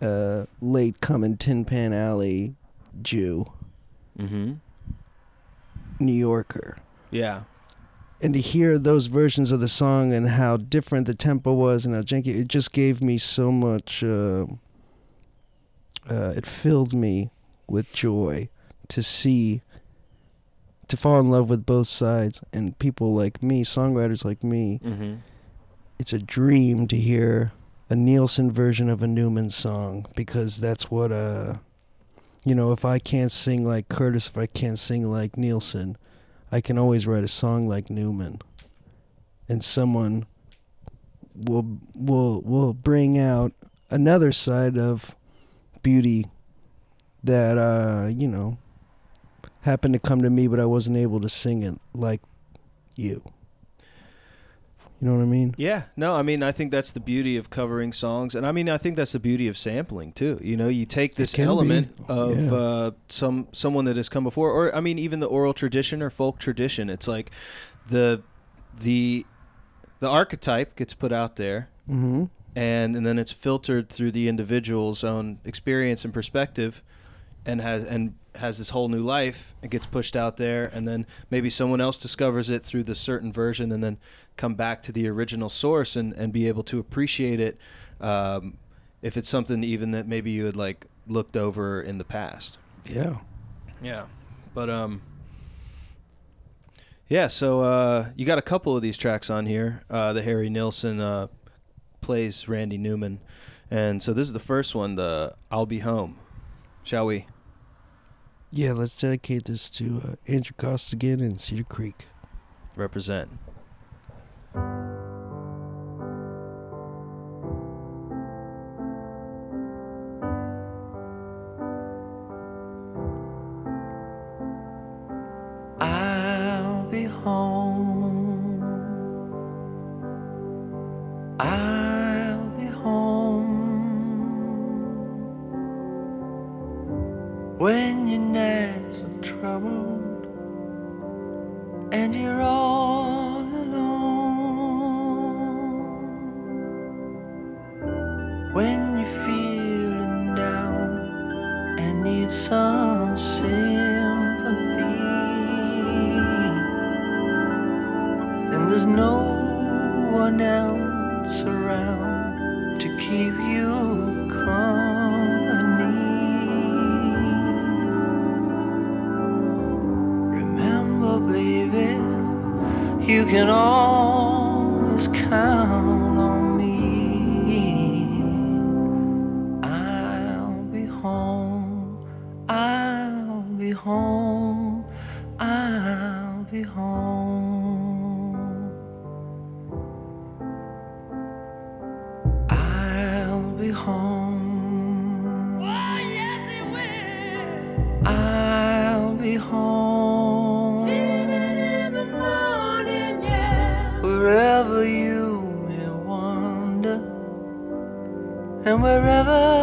uh, late coming Tin Pan Alley Jew, mm-hmm. New Yorker. Yeah. And to hear those versions of the song and how different the tempo was and how janky, it just gave me so much. Uh, uh, it filled me with joy to see to fall in love with both sides and people like me songwriters like me Mm-hmm. it's a dream to hear a nilsson version of a newman song because that's what uh you know if i can't sing like curtis if i can't sing like nilsson i can always write a song like newman and someone will will will bring out another side of beauty that uh you know happened to come to me but I wasn't able to sing it like you. You know what I mean? Yeah, no, I mean, I think that's the beauty of covering songs, and I mean, I think that's the beauty of sampling too. You know, you take this can be. element of Yeah. uh, some someone that has come before, or I mean, even the oral tradition or folk tradition. It's like the the the archetype gets put out there, Mm-hmm. and and then it's filtered through the individual's own experience and perspective, and has and has this whole new life. It gets pushed out there, and then maybe someone else discovers it through the certain version, and then come back to the original source and and be able to appreciate it. Um, if it's something even that maybe you had like looked over in the past. Yeah. Yeah, but um. Yeah, so uh, you got a couple of these tracks on here. Uh, the Harry Nilsson uh, plays Randy Newman, and so this is the first one. The "I'll Be Home." Shall we? Yeah, let's dedicate this to uh, Andrew Costigan and Cedar Creek. represent? I'll be home. I'll when your nights are troubled and you're all alone. When you're feeling down and need some sympathy. And there's no one else around to keep you you can always count and wherever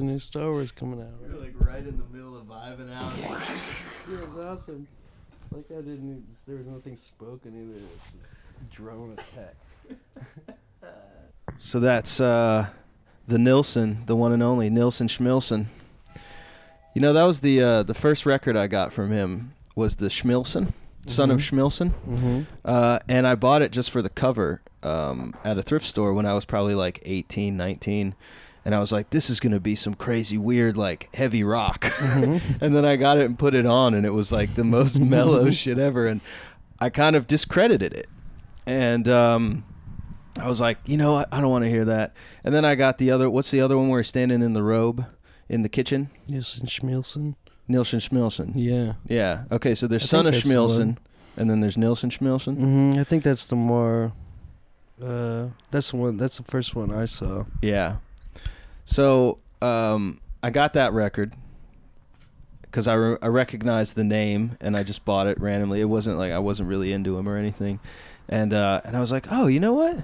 Yeah, a new Star Wars coming out. We're like right in the middle of vibing out. Yeah, it was awesome. Like I didn't. There was nothing spoken either. It's just drone attack. So that's uh, the Nilsson, the one and only Nilsson Schmilsson. You know, that was the uh, the first record I got from him was the Schmilsson, son of Schmilsson, Mm-hmm. uh, and I bought it just for the cover um, at a thrift store when I was probably like 18, 19. And I was like, this is going to be some crazy, weird, like heavy rock. [LAUGHS] and then I got it and put it on, and it was like the most [LAUGHS] mellow shit ever. And I kind of discredited it. And um, I was like, you know what? I don't want to hear that. And then I got the other. What's the other one where he's standing in the robe in the kitchen? Nilsson Schmilsson. Nilsson Schmilsson. Yeah. Yeah. Okay. So there's I son of that's the and then there's Nilsson Schmilsson. hmm I think that's the more. Uh, that's the one. That's the first one I saw. Yeah. So um, I got that record because I, re- I recognized the name and I just bought it randomly. It wasn't like I wasn't really into him or anything, and uh, and I was like, oh, you know what?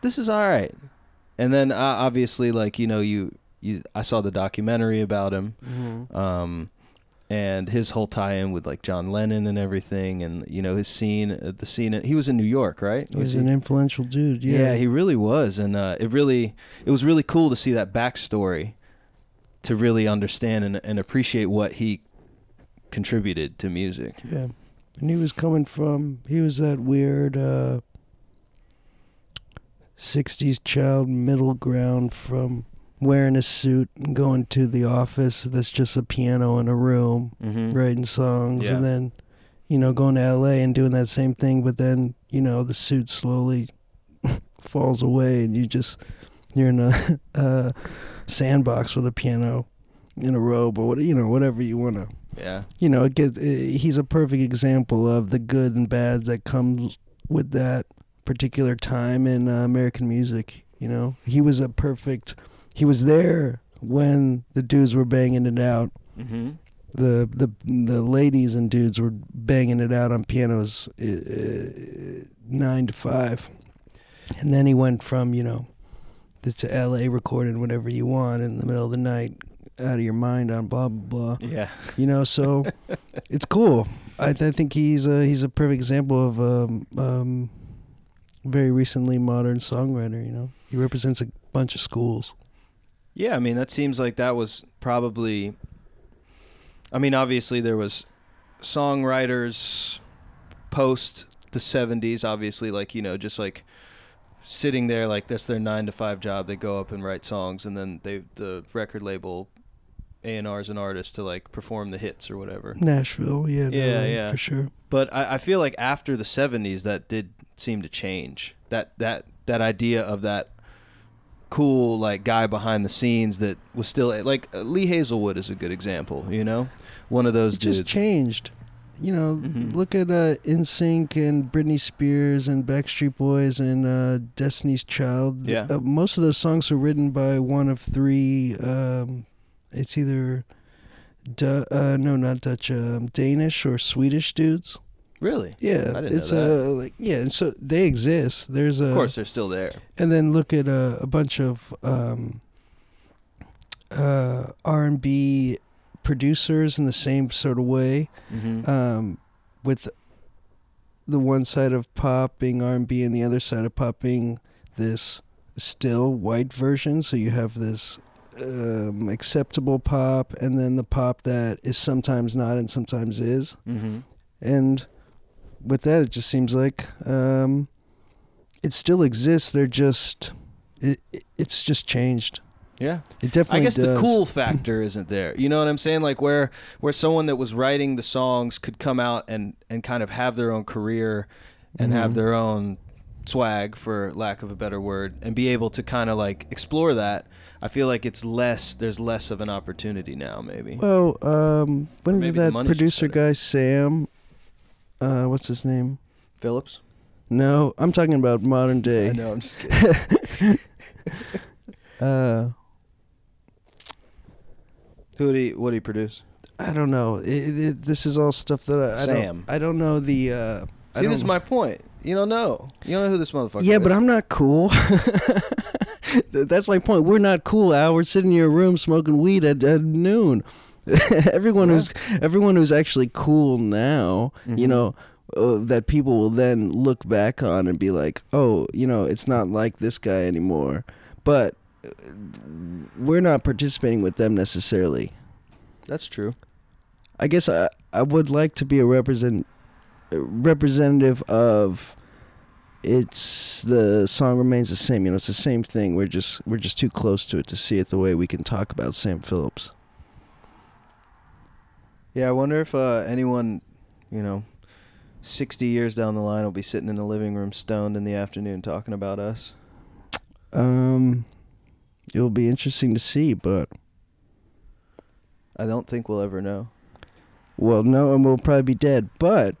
This is all right. And then uh, obviously, like you know, you you I saw the documentary about him. Mm-hmm. um, and his whole tie-in with like John Lennon and everything, and you know his scene, uh, the scene. He was in New York, right? He was an influential dude. Yeah. Yeah, he really was, and uh, it really, it was really cool to see that backstory, to really understand and, and appreciate what he contributed to music. Yeah. And he was coming from he was that weird uh 60s child middle ground from wearing a suit and going to the office that's just a piano in a room Mm-hmm. writing songs Yeah. and then you know going to LA and doing that same thing but then you know the suit slowly [LAUGHS] falls away and you just you're in a, [LAUGHS] a sandbox with a piano in a robe or what you know whatever you want to Yeah, you know, it get, uh, he's a perfect example of the good and bad that comes with that particular time in uh, American music. You know, he was a perfect. He was there when the dudes were banging it out. mm-hmm. The the the ladies and dudes were banging it out on pianos uh, uh, nine to five, and then he went from you know, to L.A. recording whatever you want in the middle of the night, out of your mind on blah blah blah yeah, you know so [LAUGHS] it's cool I, I think he's a he's a perfect example of um um very recently modern songwriter you know he represents a bunch of schools yeah. I mean, that seems like that was probably. I mean, obviously there was songwriters post the '70s. Obviously, like you know, just like sitting there like that's their nine to five job. They go up and write songs, and then they the record label A and R's an artist to like perform the hits or whatever. nashville yeah Yeah, yeah. for sure But I, I feel like after the '70s, that did seem to change. That that that idea of that cool like guy behind the scenes that was still like Lee Hazlewood is a good example. You know, one of those it just changed you know Mhm. look at uh NSYNC and Britney Spears and Backstreet Boys and uh Destiny's Child Yeah. uh, most of those songs were written by one of three um it's either Du- uh, no, not Dutch, um, Danish or Swedish dudes. Really? Yeah, I didn't it's know uh like yeah, and so they exist. There's a Of course, they're still there. and then look at a, a bunch of um, uh, R and B producers in the same sort of way, Mm-hmm. um, with the one side of pop being R and B and the other side of pop being this still white version. So you have this um, acceptable pop, and then the pop that is sometimes not and sometimes is mm-hmm. and with that it just seems like um it still exists they're just it, it- it's just changed Yeah. it definitely I guess does. the cool factor isn't there. You know what I'm saying? Like where where someone that was writing the songs could come out and and kind of have their own career and have Mhm. their own swag for lack of a better word and be able to kind of like explore that i feel like it's less there's less of an opportunity now maybe Well, um, when did that producer guy Sam? Uh, what's his name? phillips No, I'm talking about modern day. i know i'm just kidding [LAUGHS] Uh, who did he what did he produce I don't know. It, it, this is all stuff that I, I Sam. don't. I don't know the. Uh, see this is my point you don't know you don't know who this motherfucker Yeah, is but I'm not cool. [LAUGHS] That's my point. We're not cool, Al. We're sitting in your room smoking weed at, at noon. [LAUGHS] everyone Yeah. who's everyone who's actually cool now, you Mhm. know, uh, that people will then look back on and be like, "Oh, you know, it's not like this guy anymore." But uh, we're not participating with them necessarily. that's true I guess I I would like to be a represent representative of it's the song remains the same. You know, it's the same thing. We're just we're just too close to it to see it the way we can talk about Sam Phillips. Yeah, I wonder if uh, anyone, you know, 60 years down the line will be sitting in the living room stoned in the afternoon talking about us. Um, it'll be interesting to see, but I don't think we'll ever know. well, no, and we'll probably be dead. But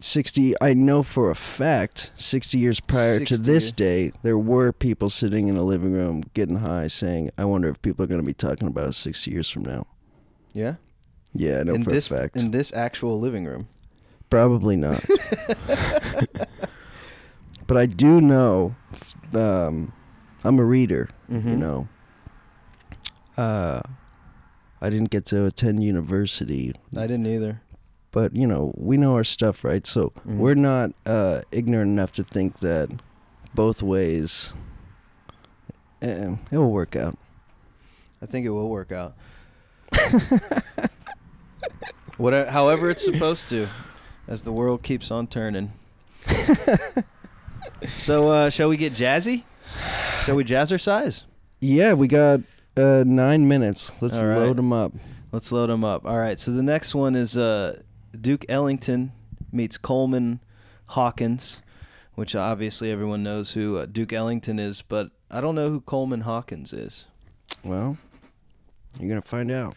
sixty, I know for a fact, sixty years prior to this day, there were people sitting in a living room getting high, saying, "I wonder if people are going to be talking about us sixty years from now." Yeah? Yeah, I know in for this a fact. in this actual living room. Probably not. [LAUGHS] [LAUGHS] but I do know. Um, I'm a reader. You Mhm. know. Uh, I didn't get to attend university, I didn't either. but you know we know our stuff, right? So Mhm. we're not uh, ignorant enough to think that both ways. Eh, it will work out. I think it will work out. [LAUGHS] Whatever, however it's supposed to, as the world keeps on turning. [LAUGHS] so, uh, shall we get jazzy? Shall we jazz our size? Yeah, we got uh, nine minutes. Let's right. load them up. Let's load them up. All right. So the next one is uh, Duke Ellington meets Coleman Hawkins, which obviously everyone knows who uh, Duke Ellington is, but I don't know who Coleman Hawkins is. Well, you're gonna find out.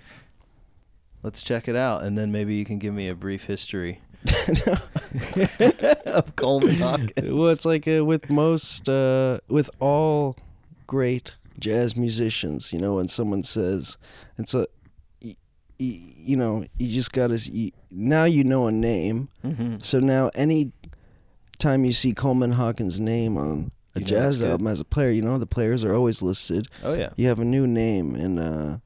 Let's check it out, and then maybe you can give me a brief history [LAUGHS] of Coleman Hawkins. well, it's like uh, with most, uh, with all great jazz musicians, you know, when someone says, it's a, y- y- you know, you just got to, now you know a name. Mhm. So now any time you see Coleman Hawkins' name on a You know jazz album as a player, you know, the players are always listed. Oh yeah. You have a new name, and uh,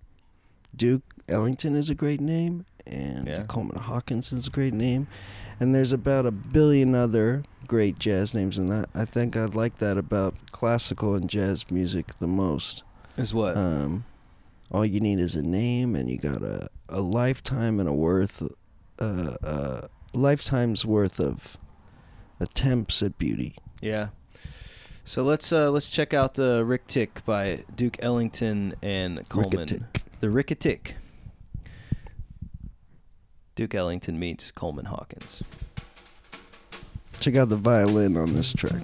Duke Ellington is a great name, and Yeah. Coleman Hawkins is a great name, and there's about a billion other great jazz names, and that I think I'd like that about classical and jazz music the most. Is what? Um, all you need is a name, and you got a a lifetime and a worth, uh, uh, lifetime's worth of attempts at beauty. yeah. So let's uh, let's check out the Rick Tick by Duke Ellington and Coleman. Rick-a-tick. The Rick Tick. Duke Ellington meets Coleman Hawkins. Check out the violin on this track.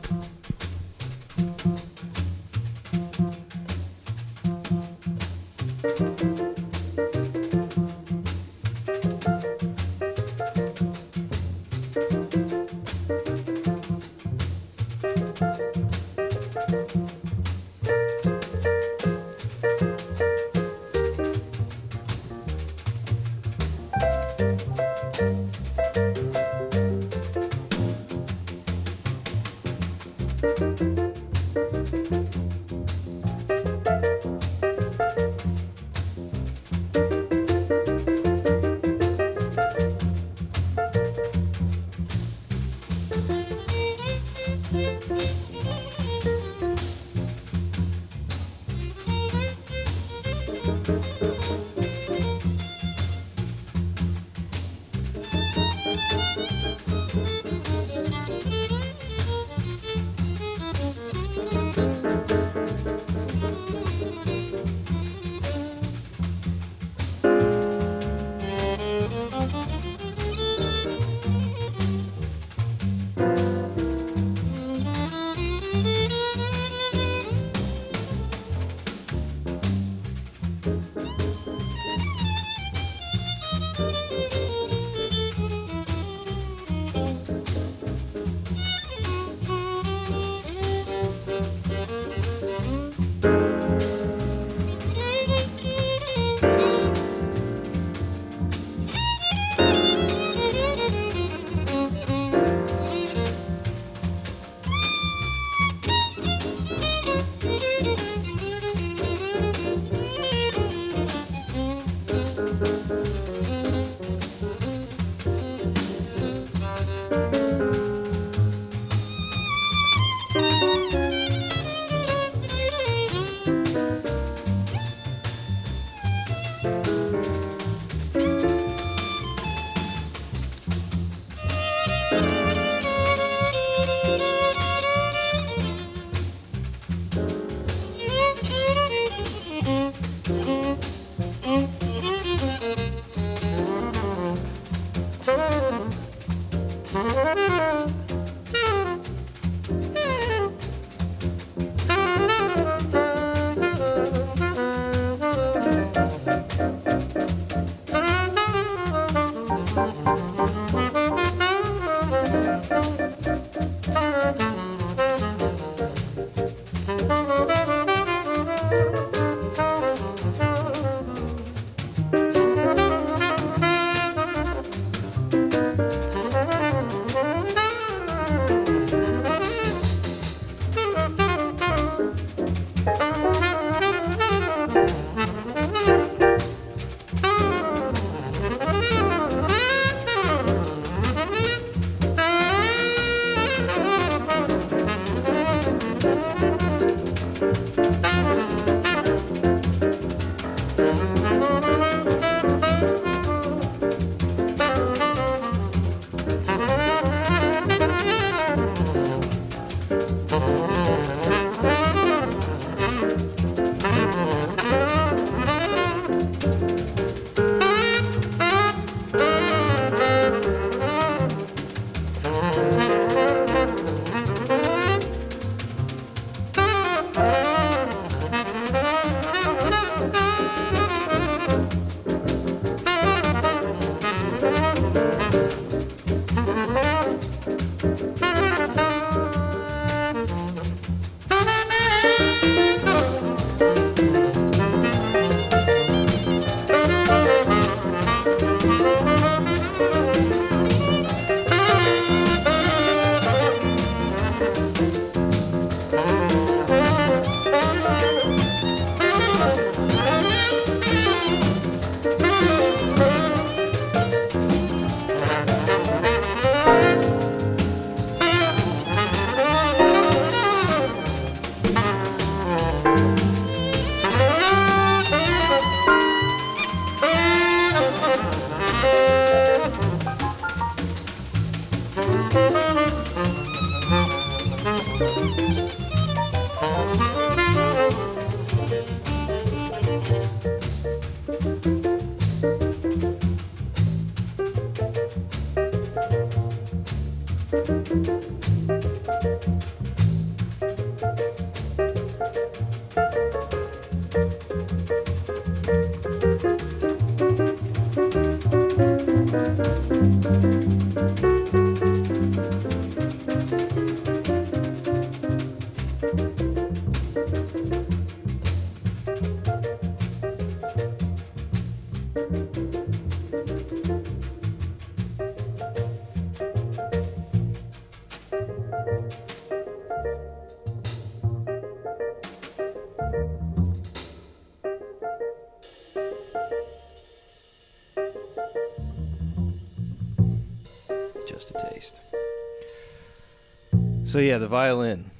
So yeah, the violin.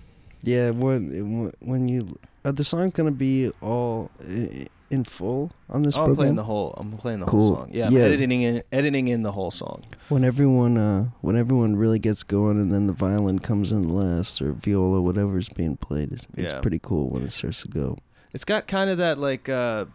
Yeah, when when you are the song gonna be all in full on this Oh, I'm playing the whole. I'm playing the Cool. whole song. Yeah, I'm Yeah. editing in editing in the whole song. when everyone uh when everyone really gets going and then the violin comes in last or viola whatever's being played it's, it's Yeah. pretty cool when it starts to go It's got kind of that like uh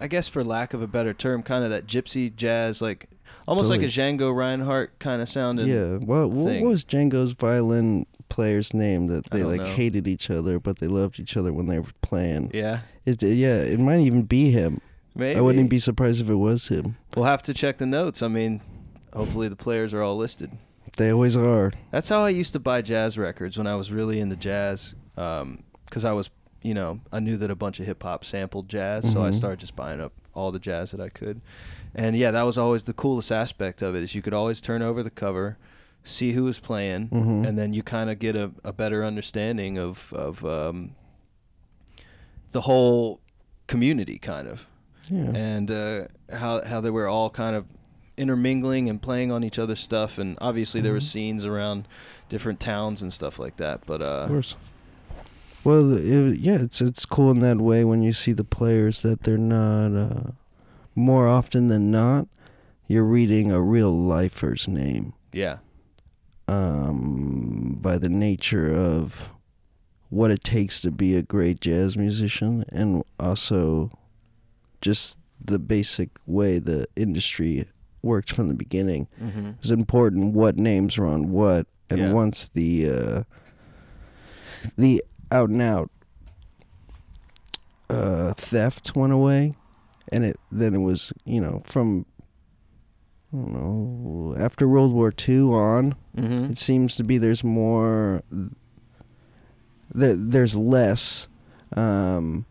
I guess for lack of a better term, kind of that gypsy jazz like almost like a Django Reinhardt kind of sounding. yeah what, what thing. was django's violin player's name that they like know. hated each other but they loved each other when they were playing Yeah. it, yeah it might even be him Maybe. i wouldn't be surprised if it was him We'll have to check the notes. I mean, hopefully the players are all listed. they always are That's how I used to buy jazz records when I was really into jazz, because I was, you know, I knew that a bunch of hip hop sampled jazz, so I Mhm. started just buying up all the jazz that I could. And yeah, that was always the coolest aspect of it is you could always turn over the cover, see who was playing, Mhm. and then you kind of get a, a better understanding of of um, the whole community, kind of yeah and uh, how how they were all kind of intermingling and playing on each other's stuff. And obviously there were Mhm. scenes around different towns and stuff like that. But uh, Of course. Well, it, yeah, it's it's cool in that way when you see the players that they're not. Uh, more often than not, you're reading a real lifer's name. yeah, Um, by the nature of what it takes to be a great jazz musician, and also just the basic way the industry worked from the beginning. Mm-hmm. It was important what names were on what, and Yeah. once the uh, the out and out uh, theft went away, and it then it was you know from I don't know after World War II on, Mm-hmm. it seems to be there's more there, there's less um,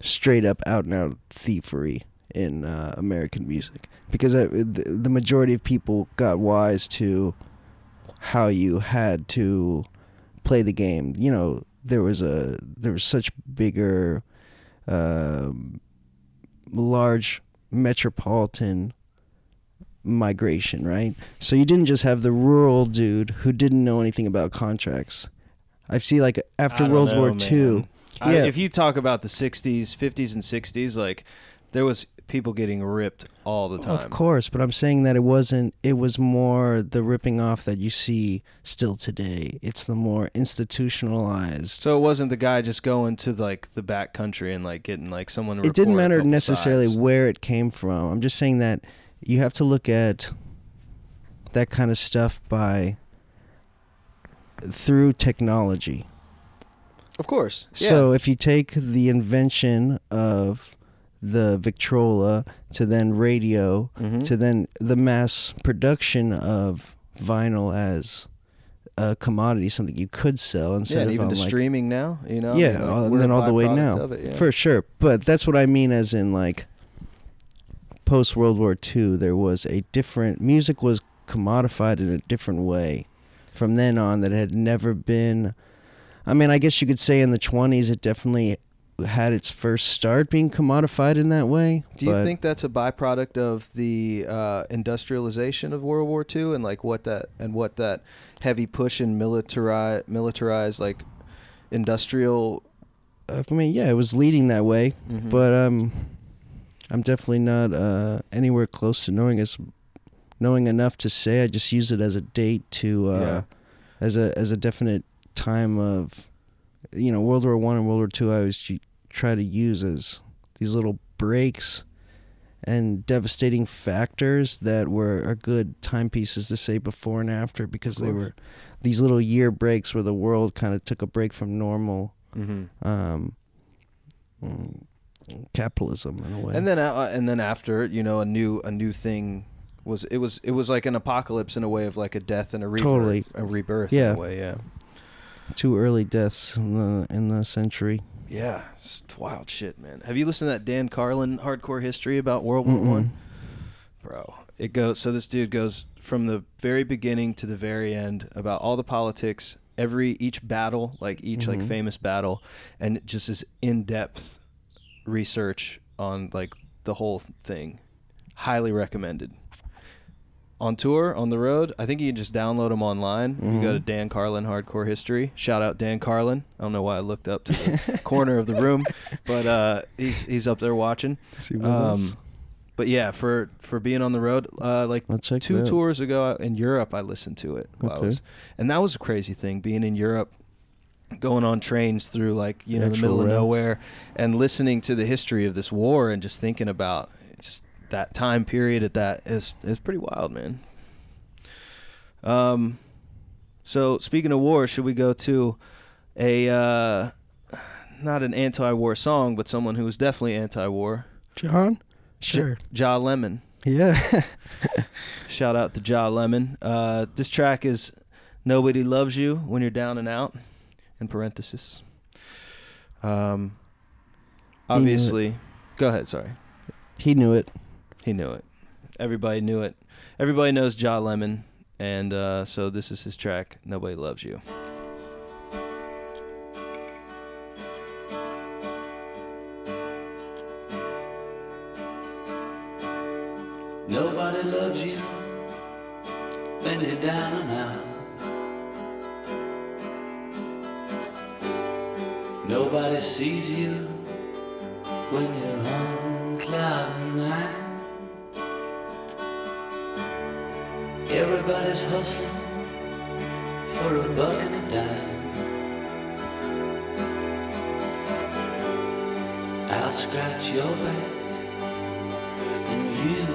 straight up out and out thievery in uh, American music because uh, the, the majority of people got wise to how you had to play the game. You know, there was a there was such bigger, um, large metropolitan migration, right? So you didn't just have the rural dude who didn't know anything about contracts. I see, like after World know, War man. II, I, Yeah. if you talk about the '60s, '50s, and '60s, like there was people getting ripped all the time. Of course, but I'm saying that it wasn't. It was more the ripping off that you see still today. It's the more institutionalized. So it wasn't the guy just going to like the back country and like getting like someone. It didn't matter necessarily sides. where it came from. I'm just saying that you have to look at that kind of stuff by through technology. Of course. Yeah. So if you take the invention of the Victrola to then radio Mhm. to then the mass production of vinyl as a commodity, something you could sell instead yeah, and of even the like, streaming now, you know. I yeah, mean, like, all- and then all the way now, it, yeah. for sure. But that's what I mean, as in like post World War II, there was a different music was commodified in a different way from then on that had never been. I mean, I guess you could say in the twenties it definitely had its first start being commodified in that way. Do you think that's a byproduct of the uh, industrialization of World War II and like what that and what that heavy push in militarize militarized like industrial? I mean, yeah, it was leading that way, Mhm. but um, I'm definitely not uh, anywhere close to knowing as knowing enough to say. I just use it as a date to uh, Yeah. as a as a definite time of you know World War One and World War Two. I always try to use as these little breaks and devastating factors that were are good timepieces to say before and after because they were these little year breaks where the world kind of took a break from normal Mhm. um, mm, capitalism in a way. And then uh, and then after you know a new a new thing was it was it was like an apocalypse in a way of like a death and a rebirth, Totally. a rebirth Yeah. in a way. Yeah. Two early deaths in the in the century. Yeah, it's wild shit, man. Have you listened to that Dan Carlin hardcore history about World War Mm-mm. One? Bro, it goes. So this dude goes from the very beginning to the very end about all the politics, every each battle, like each like Mhm. famous battle, and just this in depth research on like the whole thing. Highly recommended. On tour, on the road, I think you can just download them online. You go to Mhm. Dan Carlin Hardcore History. Shout out Dan Carlin. I don't know why I looked up to the [LAUGHS] corner of the room, but uh, he's he's up there watching. Um, but yeah, for for being on the road, uh, like I'll check two out. tours ago in Europe, I listened to it. While I Okay. was, and that was a crazy thing being in Europe, going on trains through like you know the Actual middle of routes. nowhere, and listening to the history of this war and just thinking about that time period at that is is pretty wild, man. Um, so speaking of war, should we go to a uh, not an anti-war song, but someone who was definitely anti-war? John. J- Sure. Ja Lemon. Yeah. [LAUGHS] Shout out to Ja Lemon. Uh, this track is "Nobody Loves You When You're Down and Out." In parenthesis. Um, He knew it. obviously, go ahead. Sorry, he knew it. He knew it. Everybody knew it. Everybody knows Ja Lemon, and uh, so this is his track. "Nobody Loves You." Nobody loves you when you're down and out. Nobody sees you when you're on cloud nine. Everybody's hustling for a buck and a dime. I'll scratch your back and you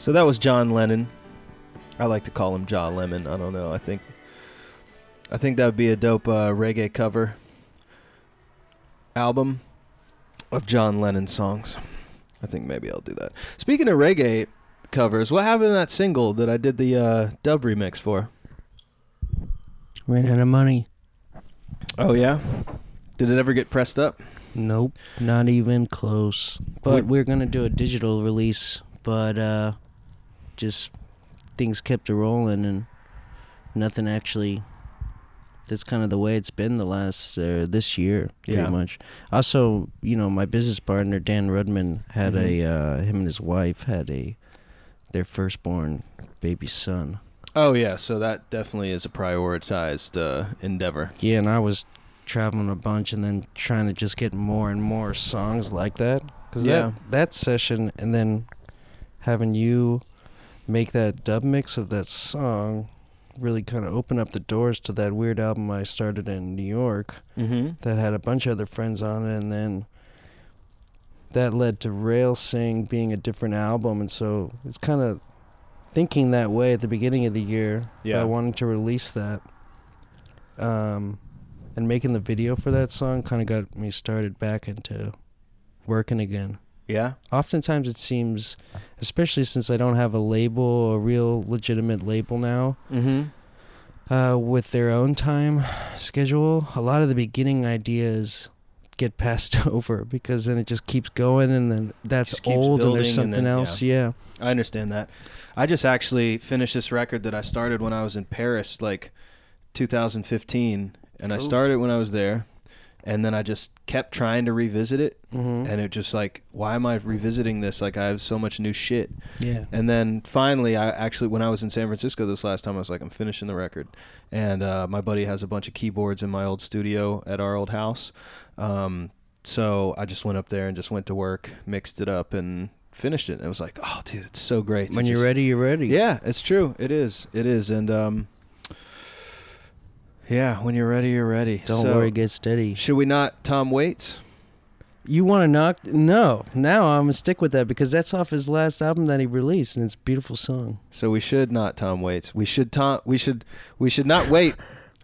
So that was John Lennon. I like to call him Jaw Lemon. I don't know. I think I think that would be a dope uh, reggae cover album of John Lennon songs. I think maybe I'll do that. Speaking of reggae covers, what happened to that single that I did the uh, dub remix for? Ran out of money. Oh yeah. Did it ever get pressed up? Nope, not even close. But we- we're gonna do a digital release. But uh, just things kept a rolling and nothing actually. That's kind of the way it's been the last uh, this year, pretty yeah. much. Also, you know, my business partner Dan Rudman had mm-hmm. a uh, him and his wife had a their firstborn baby son. Oh yeah, so that definitely is a prioritized uh, endeavor. Yeah, and I was traveling a bunch and then trying to just get more and more songs like that because yeah. that that session and then having you make that dub mix of that song really kind of open up the doors to that weird album I started in New York Mm-hmm. that had a bunch of other friends on it, and then that led to Rail Sing being a different album, and so it's kind of thinking that way at the beginning of the year. Yeah. I wanting to release that, um, and making the video for that song kind of got me started back into working again. Yeah. Oftentimes it seems, especially since I don't have a label, a real legitimate label now, Mm-hmm. uh, with their own time schedule, a lot of the beginning ideas get passed [LAUGHS] over because then it just keeps going and then that's old and there's building and something then- else. Yeah. I understand that. I just actually finished this record that I started when I was in Paris, like 2015, and I started when I was there, and then I just kept trying to revisit it, Mm-hmm. and it just like, why am I revisiting this? Like I have so much new shit. yeah. And then finally, I actually, when I was in San Francisco this last time, I was like, I'm finishing the record. And uh, my buddy has a bunch of keyboards in my old studio at our old house. Um, so I just went up there and just went to work, mixed it up, and finished it. And it was like, oh, dude, it's so great. When you're ready, you're ready. Yeah, it's true. It is. It is. And um, yeah, when you're ready, you're ready. Don't So, worry, get steady. Should we not Tom Waits? You want to knock? No. Now I'm gonna stick with that because that's off his last album that he released, and it's a beautiful song. So we should not Tom Waits. We should Tom. We should. We should not wait.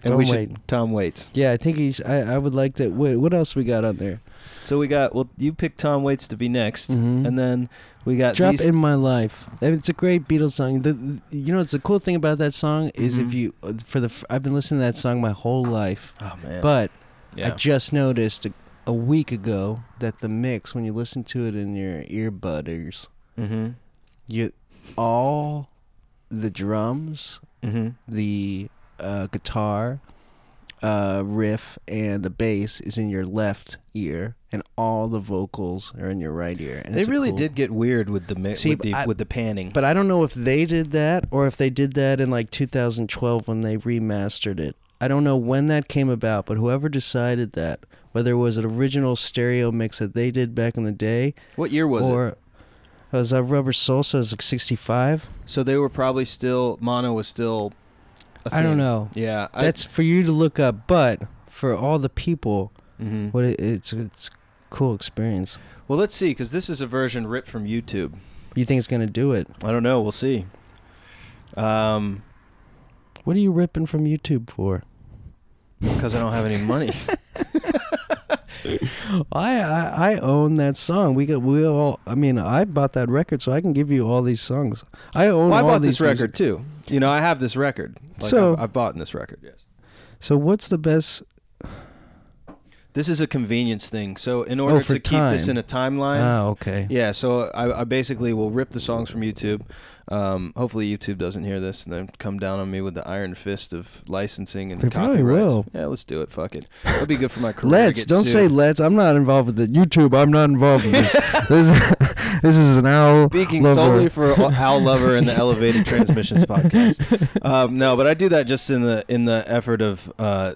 And Don't we should wait. Tom Waits. Yeah, I think he's. I, I would like that. Wait, what else we got on there? So we got. Well, you picked Tom Waits to be next, Mhm. and then we got Drop these. in my life. It's a great Beatles song. The, the- you know, it's the cool thing about that song is Mhm. if you uh, for the f- I've been listening to that song my whole life, oh man. but I yeah. just noticed a, a week ago that the mix when you listen to it in your earbudders, mm-hmm. you all the drums, Mm-hmm. the uh, guitar uh, riff, and the bass is in your left ear, and all the vocals are in your right ear. And They really cool- did get weird with the mi- See, with the I- with the panning. But I don't know if they did that or if they did that in like 2012 when they remastered it. I don't know when that came about, but whoever decided that, whether it was an original stereo mix that they did back in the day, what year was or it? was that Rubber Soul so it was like 65? So they were probably still mono was still. I don't know. Yeah, I, That's for you to look up, but for all the people, mhm. what it, it's it's cool experience. Well, let's see, because this is a version ripped from YouTube. You think it's gonna do it? I don't know. We'll see. Um, What are you ripping from YouTube for? because I don't have any money. [LAUGHS] [LAUGHS] I, I I own that song. We got we all. I mean, I bought that record, so I can give you all these songs. I own well, I all bought these this record music- too. You know, I have this record. Like So- I've, I've bought this record. Yes. So what's the best? This is a convenience thing. So in order Oh, to keep this in a timeline, Ah, okay. yeah. So I, I basically will rip the songs from YouTube. Um, hopefully YouTube doesn't hear this and then come down on me with the iron fist of licensing and They probably copyrights. will. Yeah, let's do it. Fuck it. That'd be good for my career. to Let's get don't sued. say let's. I'm not involved with it. YouTube. I'm not involved with this. [LAUGHS] this, is, [LAUGHS] this is an owl. Speaking lover. solely for Al Lover and the [LAUGHS] Elevated Transmissions podcast. Um, no, but I do that just in the in the effort of, uh,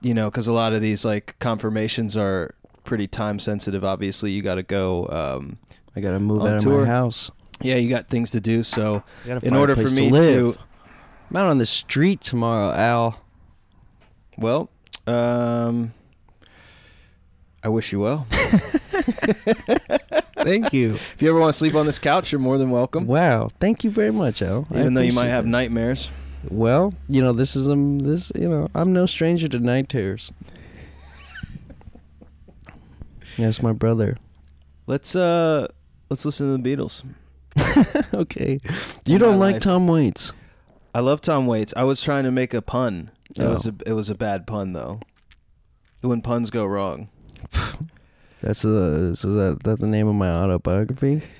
you know, because a lot of these like confirmations are pretty time sensitive. Obviously, you got to go. Um, I gotta move on out of tour. my house. Yeah, you got things to do. So in order for me to live. to, I'm out on the street tomorrow, Al. well, um, I wish you well. [LAUGHS] Thank you. If you ever want to sleep on this couch, you're more than welcome. wow. Thank you very much, Al. I Even though you might have nightmares. Well, you know, this is um this you know, I'm no stranger to night terrors. [LAUGHS] Yes, my brother. Let's uh, let's listen to the Beatles. [LAUGHS] okay. You In don't like life. Tom Waits. I love Tom Waits. I was trying to make a pun. It Oh. was a it was a bad pun though. When puns go wrong. [LAUGHS] That's the so that that the name of my autobiography. [LAUGHS]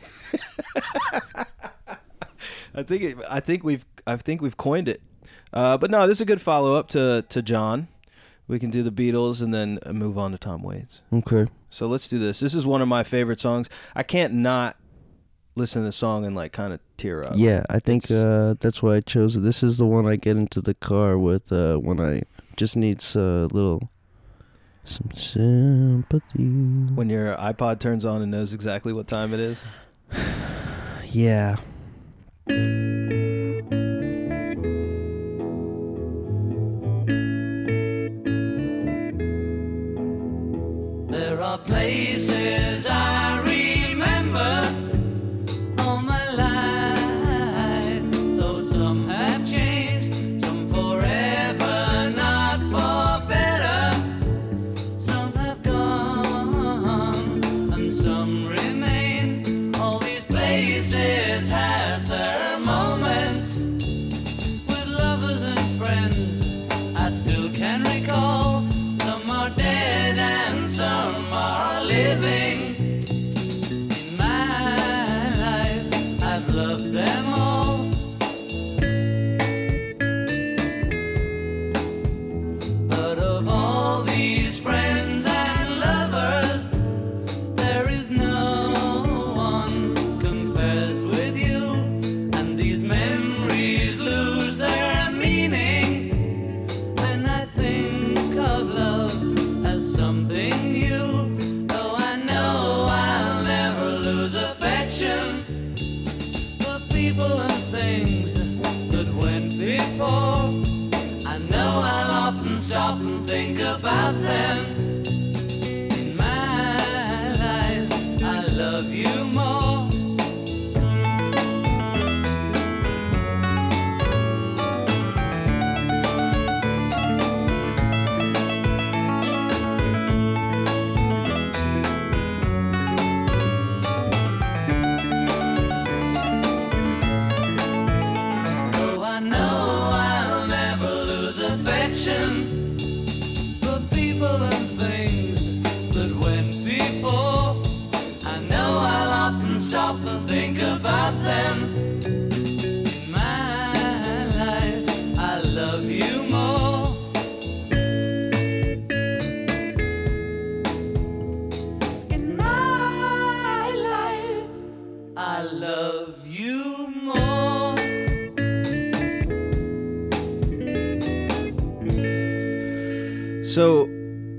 I think it, I think we've I think we've coined it. Uh, but no, this is a good follow up to to John. We can do the Beatles and then uh, move on to Tom Waits. Okay. So let's do this. This is one of my favorite songs. I can't not listen to the song and like kind of tear up. Yeah, I think uh, that's why I chose it. This is the one I get into the car with uh, when I just needs a little some sympathy. When your iPod turns on and knows exactly what time it is. [SIGHS] yeah. There are places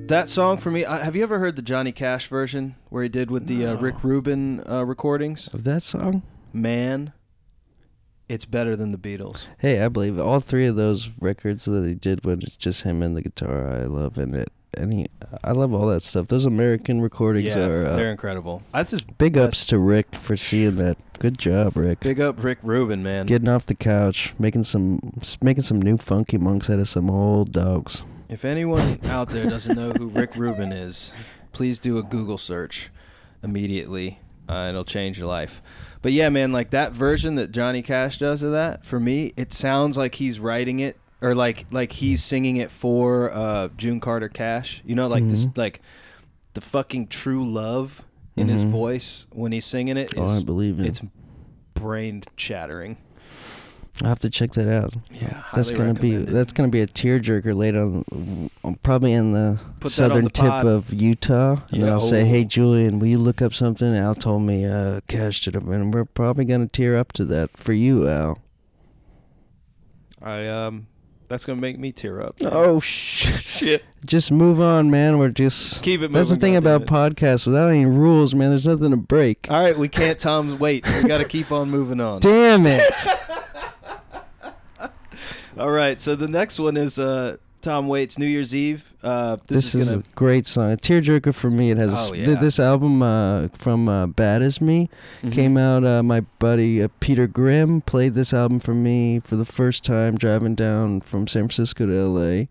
that song for me, I, have you ever heard the Johnny Cash version where he did with the uh, Rick Rubin uh, recordings? Of that song? Man, it's better than the Beatles. Hey, I believe it. all three of those records that he did when it's just him and the guitar. I love and it. And he, I love all that stuff. Those American recordings Yeah, are uh, they're incredible. That's just big ups to Rick for seeing that. Good job, Rick. big up Rick Rubin, man. Getting off the couch, making some, making some new funky monks out of some old dogs. If anyone out there doesn't know who Rick Rubin is, please do a Google search immediately. Uh, it'll change your life. But yeah, man, like that version that Johnny Cash does of that, for me, it sounds like he's writing it or like like he's singing it for uh, June Carter Cash. You know, like this, Mhm. like the fucking true love in his Mhm. voice when he's singing it. Oh, I believe it. It's brain shattering. I'll have to check that out. Yeah, That's gonna be it. that's gonna be a tearjerker later on, probably in the Put southern the tip pod. of Utah. And Yeah, I'll say, oh. "Hey, Julian, will you look up something?" Al told me, uh, Cash it, and we're probably gonna tear up to that for you, Al. I um, that's gonna make me tear up. Oh sh- shit! [LAUGHS] Just move on, man. We're just Keep it That's the moving, thing about podcasts. Without any rules, man, there's nothing to break. All right, we can't Tom wait. We got to keep on moving on. Damn it! [LAUGHS] All right, so the next one is uh Tom Waits New Year's Eve. Uh this, this is, gonna a great song. A tearjerker for me. It has Oh, th- yeah. this album uh, from uh, Bad as Me Mhm. came out. Uh, my buddy uh, Peter Grimm played this album for me for the first time driving down from San Francisco to L.A.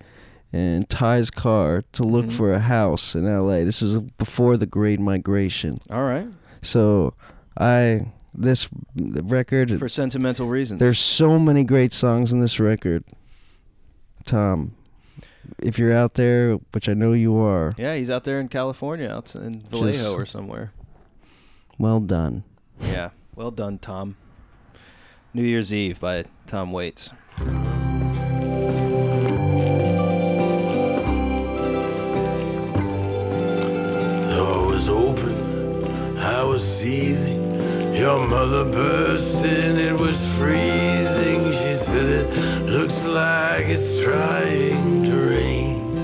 and Ty's car to look Mhm. for a house in L.A. This is before the Great Migration. All right. So I this record For sentimental reasons. There's so many great songs in this record. Tom, if you're out there, which I know you are, Yeah, he's out there in California, out in Vallejo Just- or somewhere. well done. Yeah. Well done, Tom. New Year's Eve by Tom Waits. The door was open, I was seething your mother burst in, it was freezing. She said, It looks like it's trying to rain.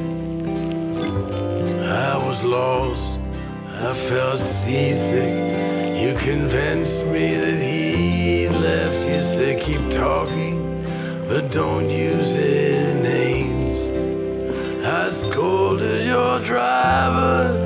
I was lost, I felt seasick. You convinced me that he left. You said, Keep talking, but don't use any names. I scolded your driver.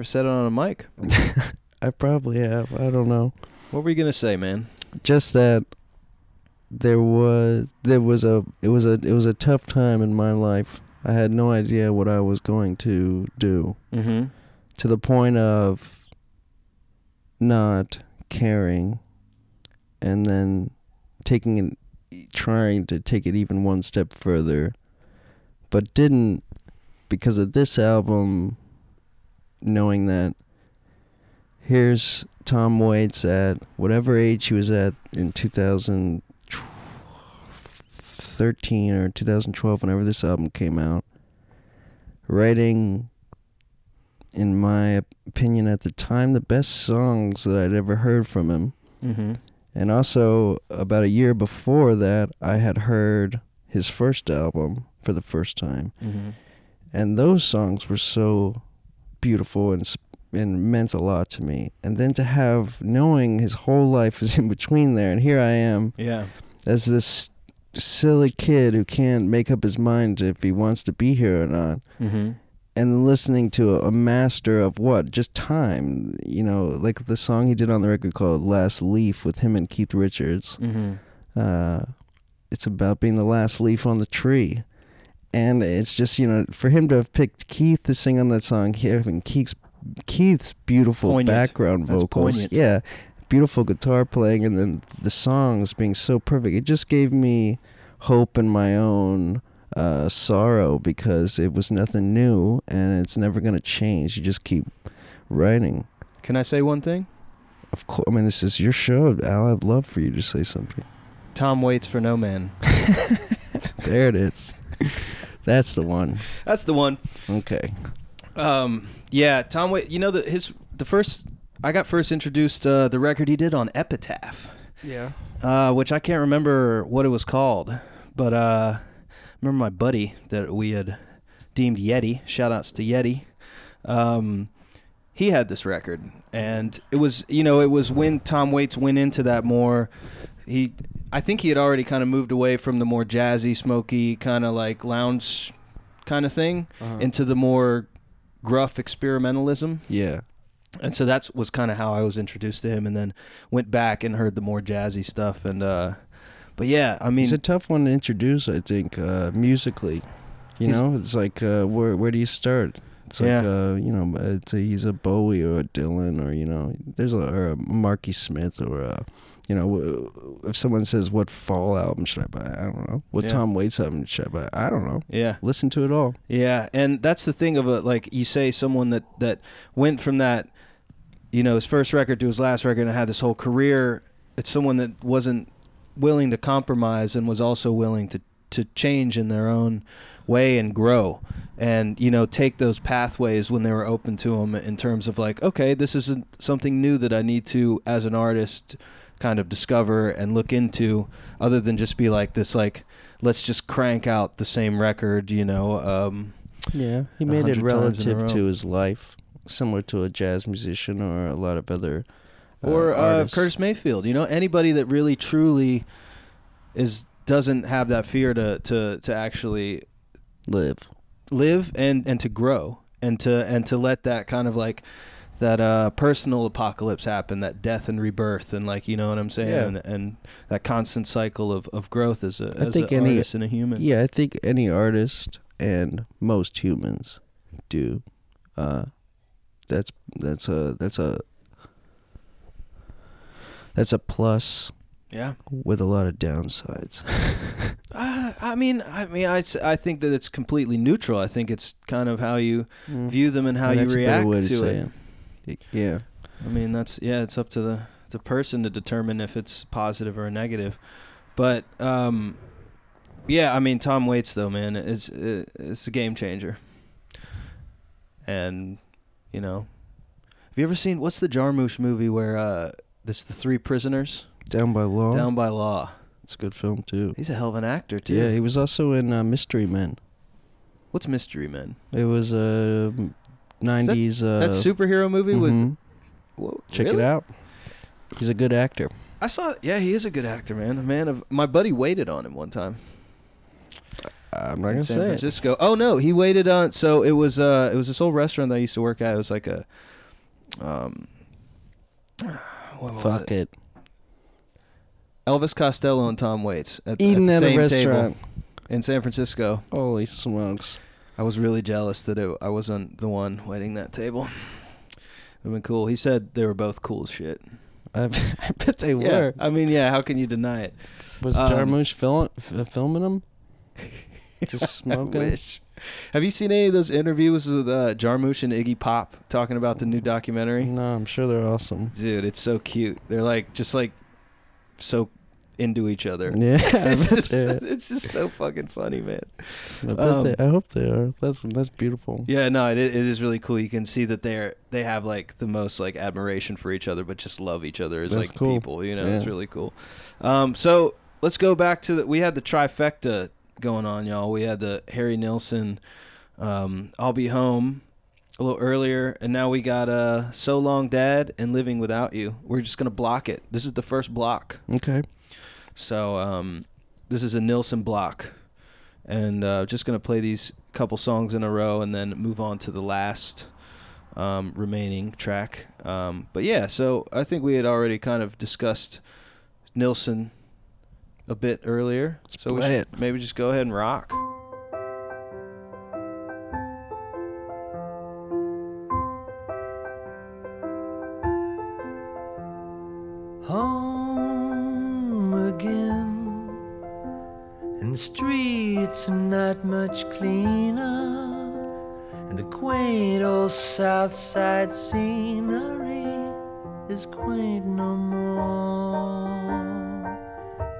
ever said it on a mic? [LAUGHS] I probably have. I don't know. What were you gonna say, man? Just that there was there was a it was a it was a tough time in my life. I had no idea what I was going to do. Mm-hmm. To the point of not caring, and then taking it, trying to take it even one step further, but didn't because of this album knowing that here's Tom Waits at whatever age he was at in 2013 or 2012, whenever this album came out, writing, in my opinion at the time, the best songs that I'd ever heard from him. Mm-hmm. And also, about a year before that, I had heard his first album for the first time. Mm-hmm. And those songs were so beautiful and, and meant a lot to me. And then to have, knowing his whole life is [LAUGHS] in between there, and here I am Yeah. as this silly kid who can't make up his mind if he wants to be here or not. Mm-hmm. And listening to a, a master of what? Just time. You know, like the song he did on the record called Last Leaf with him and Keith Richards. Mm-hmm. Uh, it's about being the last leaf on the tree. And it's just, you know, for him to have picked Keith to sing on that song, having Keith's, Keith's beautiful Poignant. background That's vocals. poignant. Yeah. Beautiful guitar playing and then the songs being so perfect. It just gave me hope in my own uh, sorrow because it was nothing new and it's never going to change. You just keep writing. Can I say one thing? Of course, I mean, this is your show, Al. I'd love for you to say something. Tom waits for no man. [LAUGHS] There it is. [LAUGHS] That's the one. That's the one. Okay. Um, yeah, Tom Waits. You know the his the first I got first introduced uh, the record he did on Epitaph, Yeah. uh, which I can't remember what it was called, but uh, remember my buddy that we had deemed Yeti. Shout outs to Yeti. Um, he had this record, and it was you know it was when Tom Waits went into that more. He, I think he had already kind of moved away from the more jazzy, smoky kind of like lounge kind of thing Uh-huh. into the more gruff experimentalism. Yeah. And so that was kind of how I was introduced to him, and then went back and heard the more jazzy stuff. And uh, but yeah, I mean, He's a tough one to introduce, I think, uh, musically. You know, it's like uh, where where do you start? It's like Yeah. uh, you know, it's a, he's a Bowie or a Dylan or you know, there's a, or a Marky Smith or a, you know, if someone says what Fall album should I buy? I don't know. What Yeah. Tom Waits album should I buy? I don't know. yeah, Listen to it all. yeah, and that's the thing of a like you say someone that that went from that, you know, his first record to his last record and had this whole career. It's someone that wasn't willing to compromise and was also willing to to change in their own way and grow and you know take those pathways when they were open to them in terms of like okay this isn't something new that i need to as an artist kind of discover and look into other than just be like this like let's just crank out the same record you know um Yeah, he made it hundred times in a relative to his life, similar to a jazz musician or a lot of other. uh, or uh. Curtis Mayfield. You know, anybody that really truly is doesn't have that fear to to to actually live. live and and to grow and to and to let that kind of like that uh personal apocalypse happen that death and rebirth and like you know what i'm saying Yeah. and, and that constant cycle of, of growth as a I as think an any- artist and a human Yeah, I think any artist and most humans do. Uh, that's that's a that's a that's a plus yeah with a lot of downsides. [LAUGHS] uh, i mean i mean I, I think that it's completely neutral i think it's kind of how you view them and how Mm. And you react to, to it. Y- Yeah. I mean, that's yeah, it's up to the the person to determine if it's positive or negative. But um, yeah, I mean, Tom Waits though, man, is it's a game changer. And you know, have you ever seen what's the Jarmusch movie where uh, this the three prisoners Down by Law. down by law? It's a good film too. He's a hell of an actor too. Yeah, he was also in uh, Mystery Men. What's Mystery Men? It was a '90s. uh, that superhero movie with mhm. Whoa, Check really? it out. He's a good actor. I saw. Yeah, he is a good actor, man. A man of my buddy waited on him one time. I'm not in gonna San say it. Francisco. Oh no, he waited on. So it was uh, it was this old restaurant that I used to work at. It was like a, um, [SIGHS] what was Fuck it? it. Elvis Costello and Tom Waits at, Eating at at the a same restaurant. table in San Francisco. Holy smokes. I was really jealous that it, I wasn't the one waiting that table. It'd been cool. He said they were both cool as shit. I, [LAUGHS] I bet they Yeah, were. I mean, yeah. How can you deny it? Was Um, Jarmusch fil- f- filming them? [LAUGHS] Just smoking? Have you seen any of those interviews with uh, Jarmusch and Iggy Pop talking about the new documentary? No, I'm sure they're awesome. Dude, it's so cute. They're like just like so into each other. Yeah, [LAUGHS] It's just, it's just so fucking funny, man. I, um, they, I hope they are. That's that's beautiful. Yeah, no, it, it is really cool. You can see that they're they have like the most like admiration for each other, but just love each other as That's like cool. people. You know, it's really cool. Um, so let's go back to the. We had the trifecta going on, y'all. We had the Harry Nilsson, um, "I'll Be Home" a little earlier, and now we got uh, "So Long, Dad" and "Living Without You." We're just gonna block it. This is the first block. Okay. So um, this is a Nilsson block, and uh, just gonna play these couple songs in a row, and then move on to the last um, remaining track. Um, but yeah, so I think we had already kind of discussed Nilsson a bit earlier, so we should it. maybe just go ahead and rock. home And the streets are not much cleaner. And the quaint old south side scenery is quaint no more.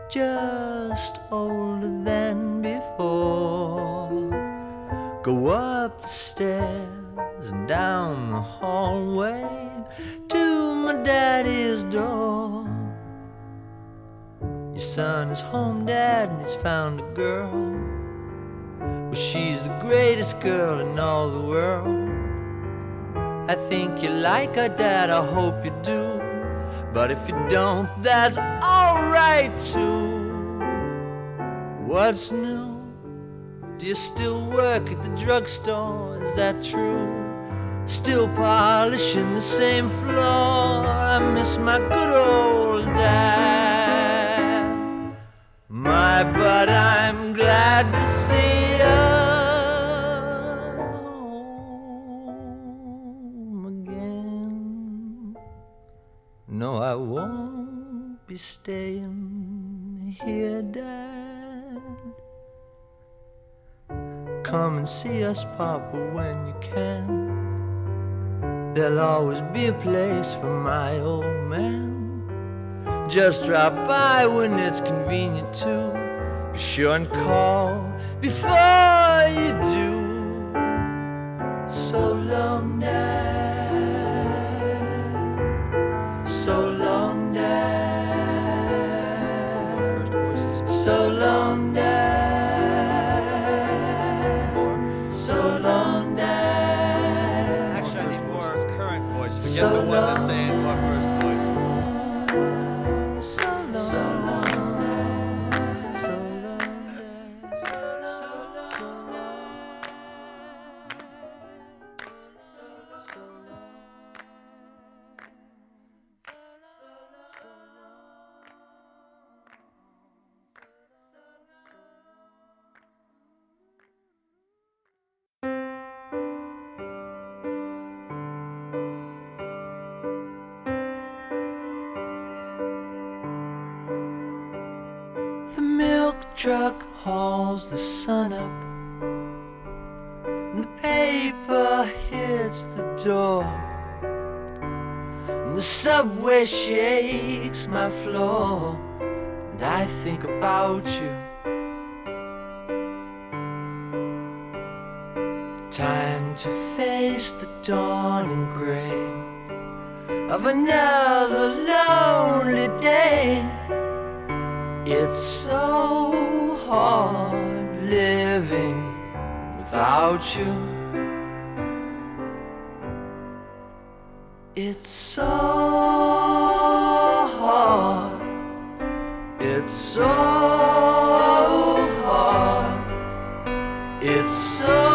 Just older than before. Go up the stairs and down son is home, dad, and he's found a girl. Well, she's the greatest girl in all the world. I think you like her, dad, I hope you do. But if you don't, that's alright too. What's new? Do you still work at the drugstore? Is that true? Still polishing the same floor. I miss my good old dad. No, I won't be staying here, Dad. Come and see us, Papa, when you can. There'll always be a place for my old man. Just drop by when it's convenient to. Be sure and call before you do. So long, Dad. Hauls the sun up. And the paper hits the door. And the subway shakes my floor. And I think about you. Time to face the dawning gray of another lonely day. It's so hard living without you. It's so hard. It's so hard. It's so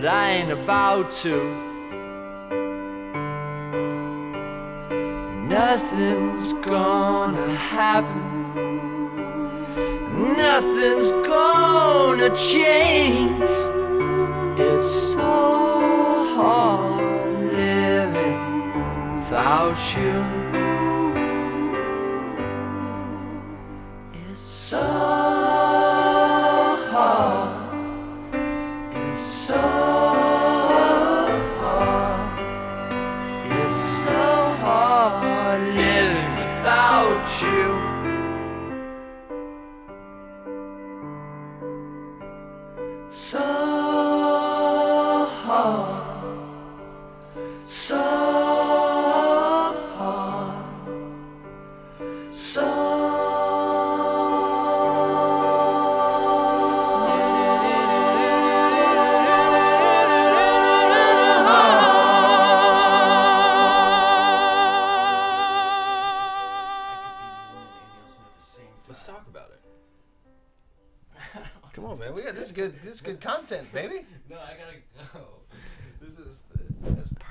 but I ain't about to. Nothing's gonna happen. Nothing's gonna change. It's so hard living without you.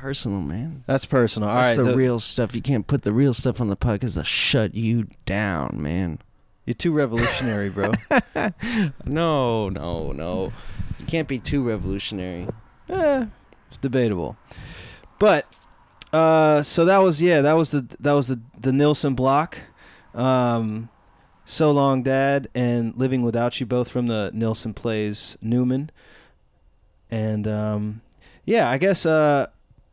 Personal, man. That's personal. All That's right, the so real stuff. You can't put the real stuff on the puck podcast to shut you down, man. you're too revolutionary, bro. [LAUGHS] No, no, no. You can't be too revolutionary. eh, it's debatable. But uh, so that was yeah, that was the that was the the Nilsson block. Um, so long, Dad, and Living Without You, both from the Nilsson plays Newman. And um, yeah, I guess uh,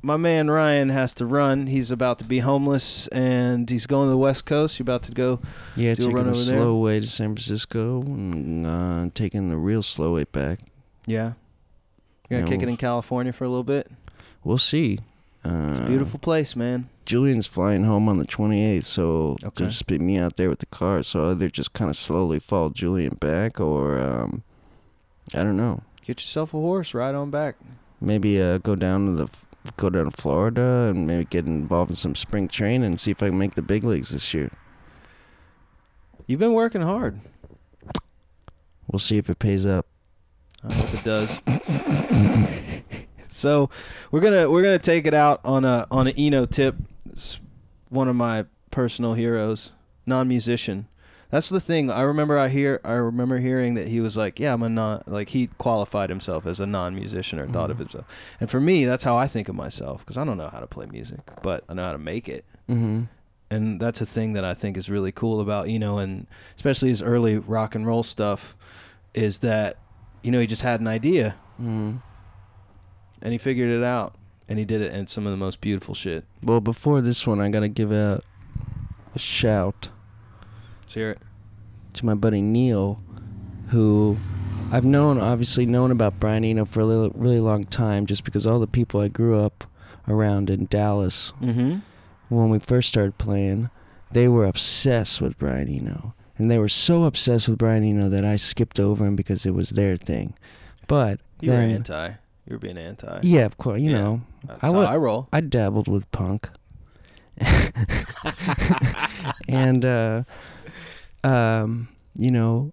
my man Ryan has to run. He's about to be homeless, and he's going to the West Coast. He's about to go. Yeah, Do a taking run a over there? slow way to San Francisco and uh, taking the real slow way back. Yeah, you're gonna kick it we'll- in California for a little bit. We'll see. Uh, It's a beautiful place, man. Julian's flying home on the 28th, so Okay. there'll just be me out there with the car. So either just kind of slowly follow Julian back, or um, I don't know. Get yourself a horse, ride on back. Maybe uh, go down to the go down to Florida and maybe get involved in some spring training and see if I can make the big leagues this year. You've been working hard. We'll see if it pays up. I hope it does. so we're gonna we're gonna take it out on a on an Eno tip. It's one of my personal heroes, non-musician. That's the thing. I remember I hear I remember hearing that he was like, yeah, I'm a non like he qualified himself as a non-musician or thought of himself. And for me, that's how I think of myself because I don't know how to play music, but I know how to make it. Mm-hmm. and that's a thing that I think is really cool about you know, and especially his early rock and roll stuff is that you know he just had an idea Mm-hmm. and he figured it out and he did it and some of the most beautiful shit. Well, before this one, I gotta give out a shout Let's hear it. to my buddy Neil, who I've known, obviously known about Brian Eno for a really, really long time, just because all the people I grew up around in Dallas Mm-hmm. when we first started playing, they were obsessed with Brian Eno. And they were so obsessed with Brian Eno that I skipped over him because it was their thing. But You were anti. You were being anti. yeah, of course, you Yeah. know, That's I how I roll. I dabbled with punk. [LAUGHS] [LAUGHS] and uh um you know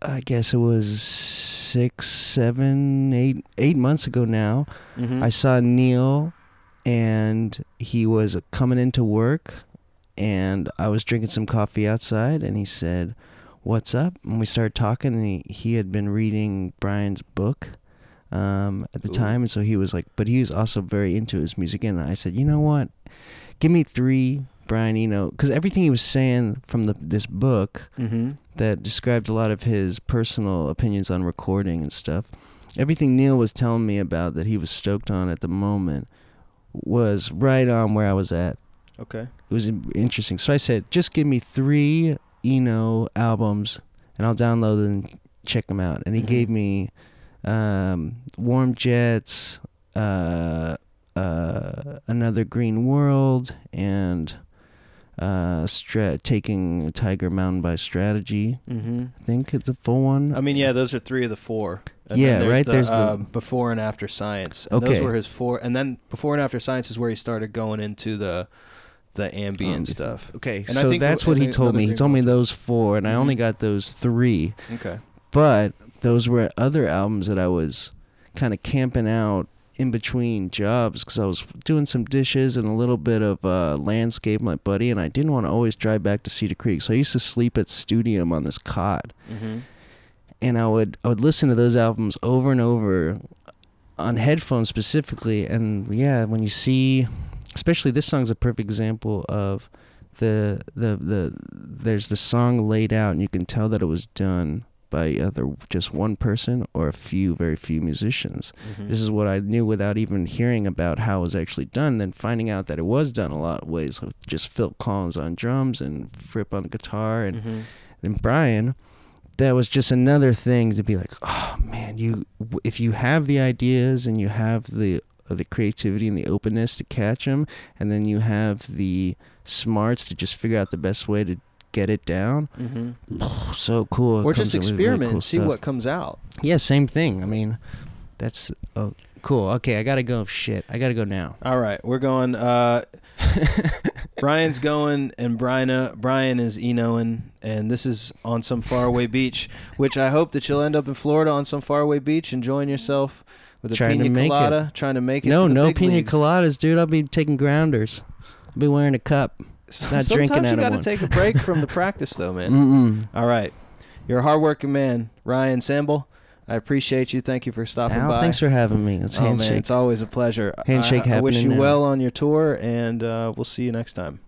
I guess it was six, seven, eight, eight months ago now. Mm-hmm. I saw Neil, and he was coming into work, and I was drinking some coffee outside, and he said, "What's up?" And we started talking, and he he had been reading Brian's book um, at the Ooh. time, and so he was like, but he was also very into his music, and I said, "You know what? Give me three Brian Eno, because everything he was saying from the this book." mm-hmm. that described a lot of his personal opinions on recording and stuff. Everything Neil was telling me about that he was stoked on at the moment was right on where I was at. Okay. It was interesting. So I said, just give me three Eno albums and I'll download them and check them out. And he Mhm. gave me um, Warm Jets, uh, uh, Another Green World, and uh, stra- Taking Tiger Mountain by Strategy. Mm-hmm. I think it's a full one. I mean, yeah, those are three of the four. And Yeah, there's right, The, there's the- uh, before and after science. And Those were his four, and then before and after science is where he started going into the the ambient Um, stuff. Okay, And I so think that's what he told me. He told me those four, and I only Mhm. got those three. Okay. But those were other albums that I was kind of camping out in between jobs because I was doing some dishes and a little bit of uh, landscape, my buddy, and I didn't want to always drive back to Cedar Creek, so I used to sleep at Studium on this cot, Mm-hmm. and I would I would listen to those albums over and over on headphones specifically, and yeah, when you see especially this song's a perfect example of the the the there's the song laid out and you can tell that it was done by either just one person or a few very few musicians. Mm-hmm. This is what I knew without even hearing about how it was actually done. Then finding out that it was done a lot of ways with just Phil Collins on drums and Fripp on guitar and Mm-hmm. then Brian. That was just another thing to be like, oh man, you if you have the ideas and you have the uh, the creativity and the openness to catch them, and then you have the smarts to just figure out the best way to get it down. Mm-hmm. So cool. Or just with really experiment cool see stuff. what comes out. Yeah, same thing. I mean, that's oh, cool. Okay, I gotta go. Shit, I gotta go now. All right, we're going. Uh, [LAUGHS] Brian's going, and Brian uh, Brian is Enoing, and this is on some faraway beach, which I hope that you'll end up in Florida on some faraway beach, enjoying yourself with a Trying pina make it. colada, trying to make it. no, no pina leagues. coladas, dude. I'll be taking grounders. I'll be wearing a cup. Not Sometimes drinking you out of gotta take a break from the practice, though, man. All right, you're a hardworking man, Ryan Sambol. I appreciate you. Thank you for stopping Al, by. thanks for having me. Let's oh handshake. man, it's always a pleasure. Handshake I, I wish you now. well on your tour, and uh, we'll see you next time.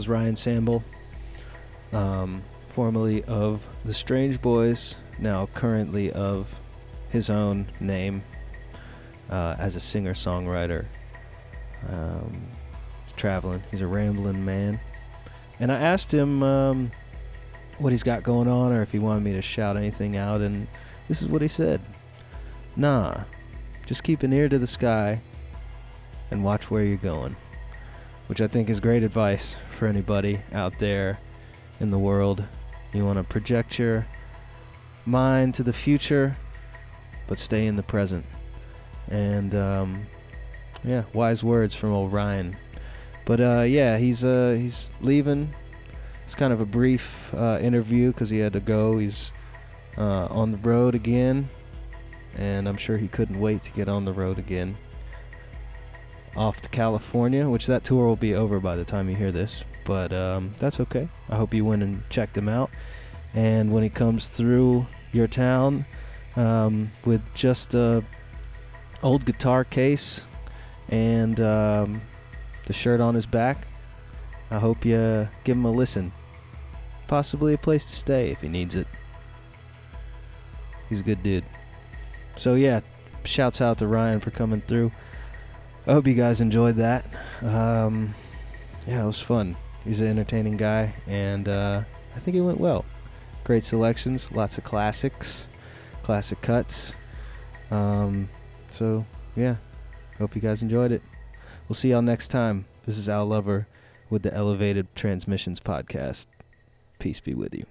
Was Ryan Sambol, um, formerly of the Strange Boys, now currently of his own name uh, as a singer-songwriter. Um, he's traveling. He's a rambling man. And I asked him um, what he's got going on, or if he wanted me to shout anything out, and this is what he said: Nah, just keep an ear to the sky and watch where you're going which I think is great advice for anybody out there in the world. You want to project your mind to the future, but stay in the present. And um, yeah, wise words from old Ryan. But uh, yeah, he's uh, he's leaving. It's kind of a brief uh, interview because he had to go. He's uh, on the road again, and I'm sure he couldn't wait to get on the road again off to California, which that tour will be over by the time you hear this. But um, that's okay. I hope you went and checked him out. And when he comes through your town um, with just a old guitar case and um, the shirt on his back, I hope you give him a listen. Possibly a place to stay if he needs it. He's a good dude. So yeah, shouts out to Ryan for coming through. I hope you guys enjoyed that. Um, yeah, it was fun. He's an entertaining guy, and uh, I think it went well. Great selections, lots of classics, classic cuts. Um, so, yeah, hope you guys enjoyed it. We'll see y'all next time. This is Al Lover with the Elevated Transmissions Podcast. Peace be with you.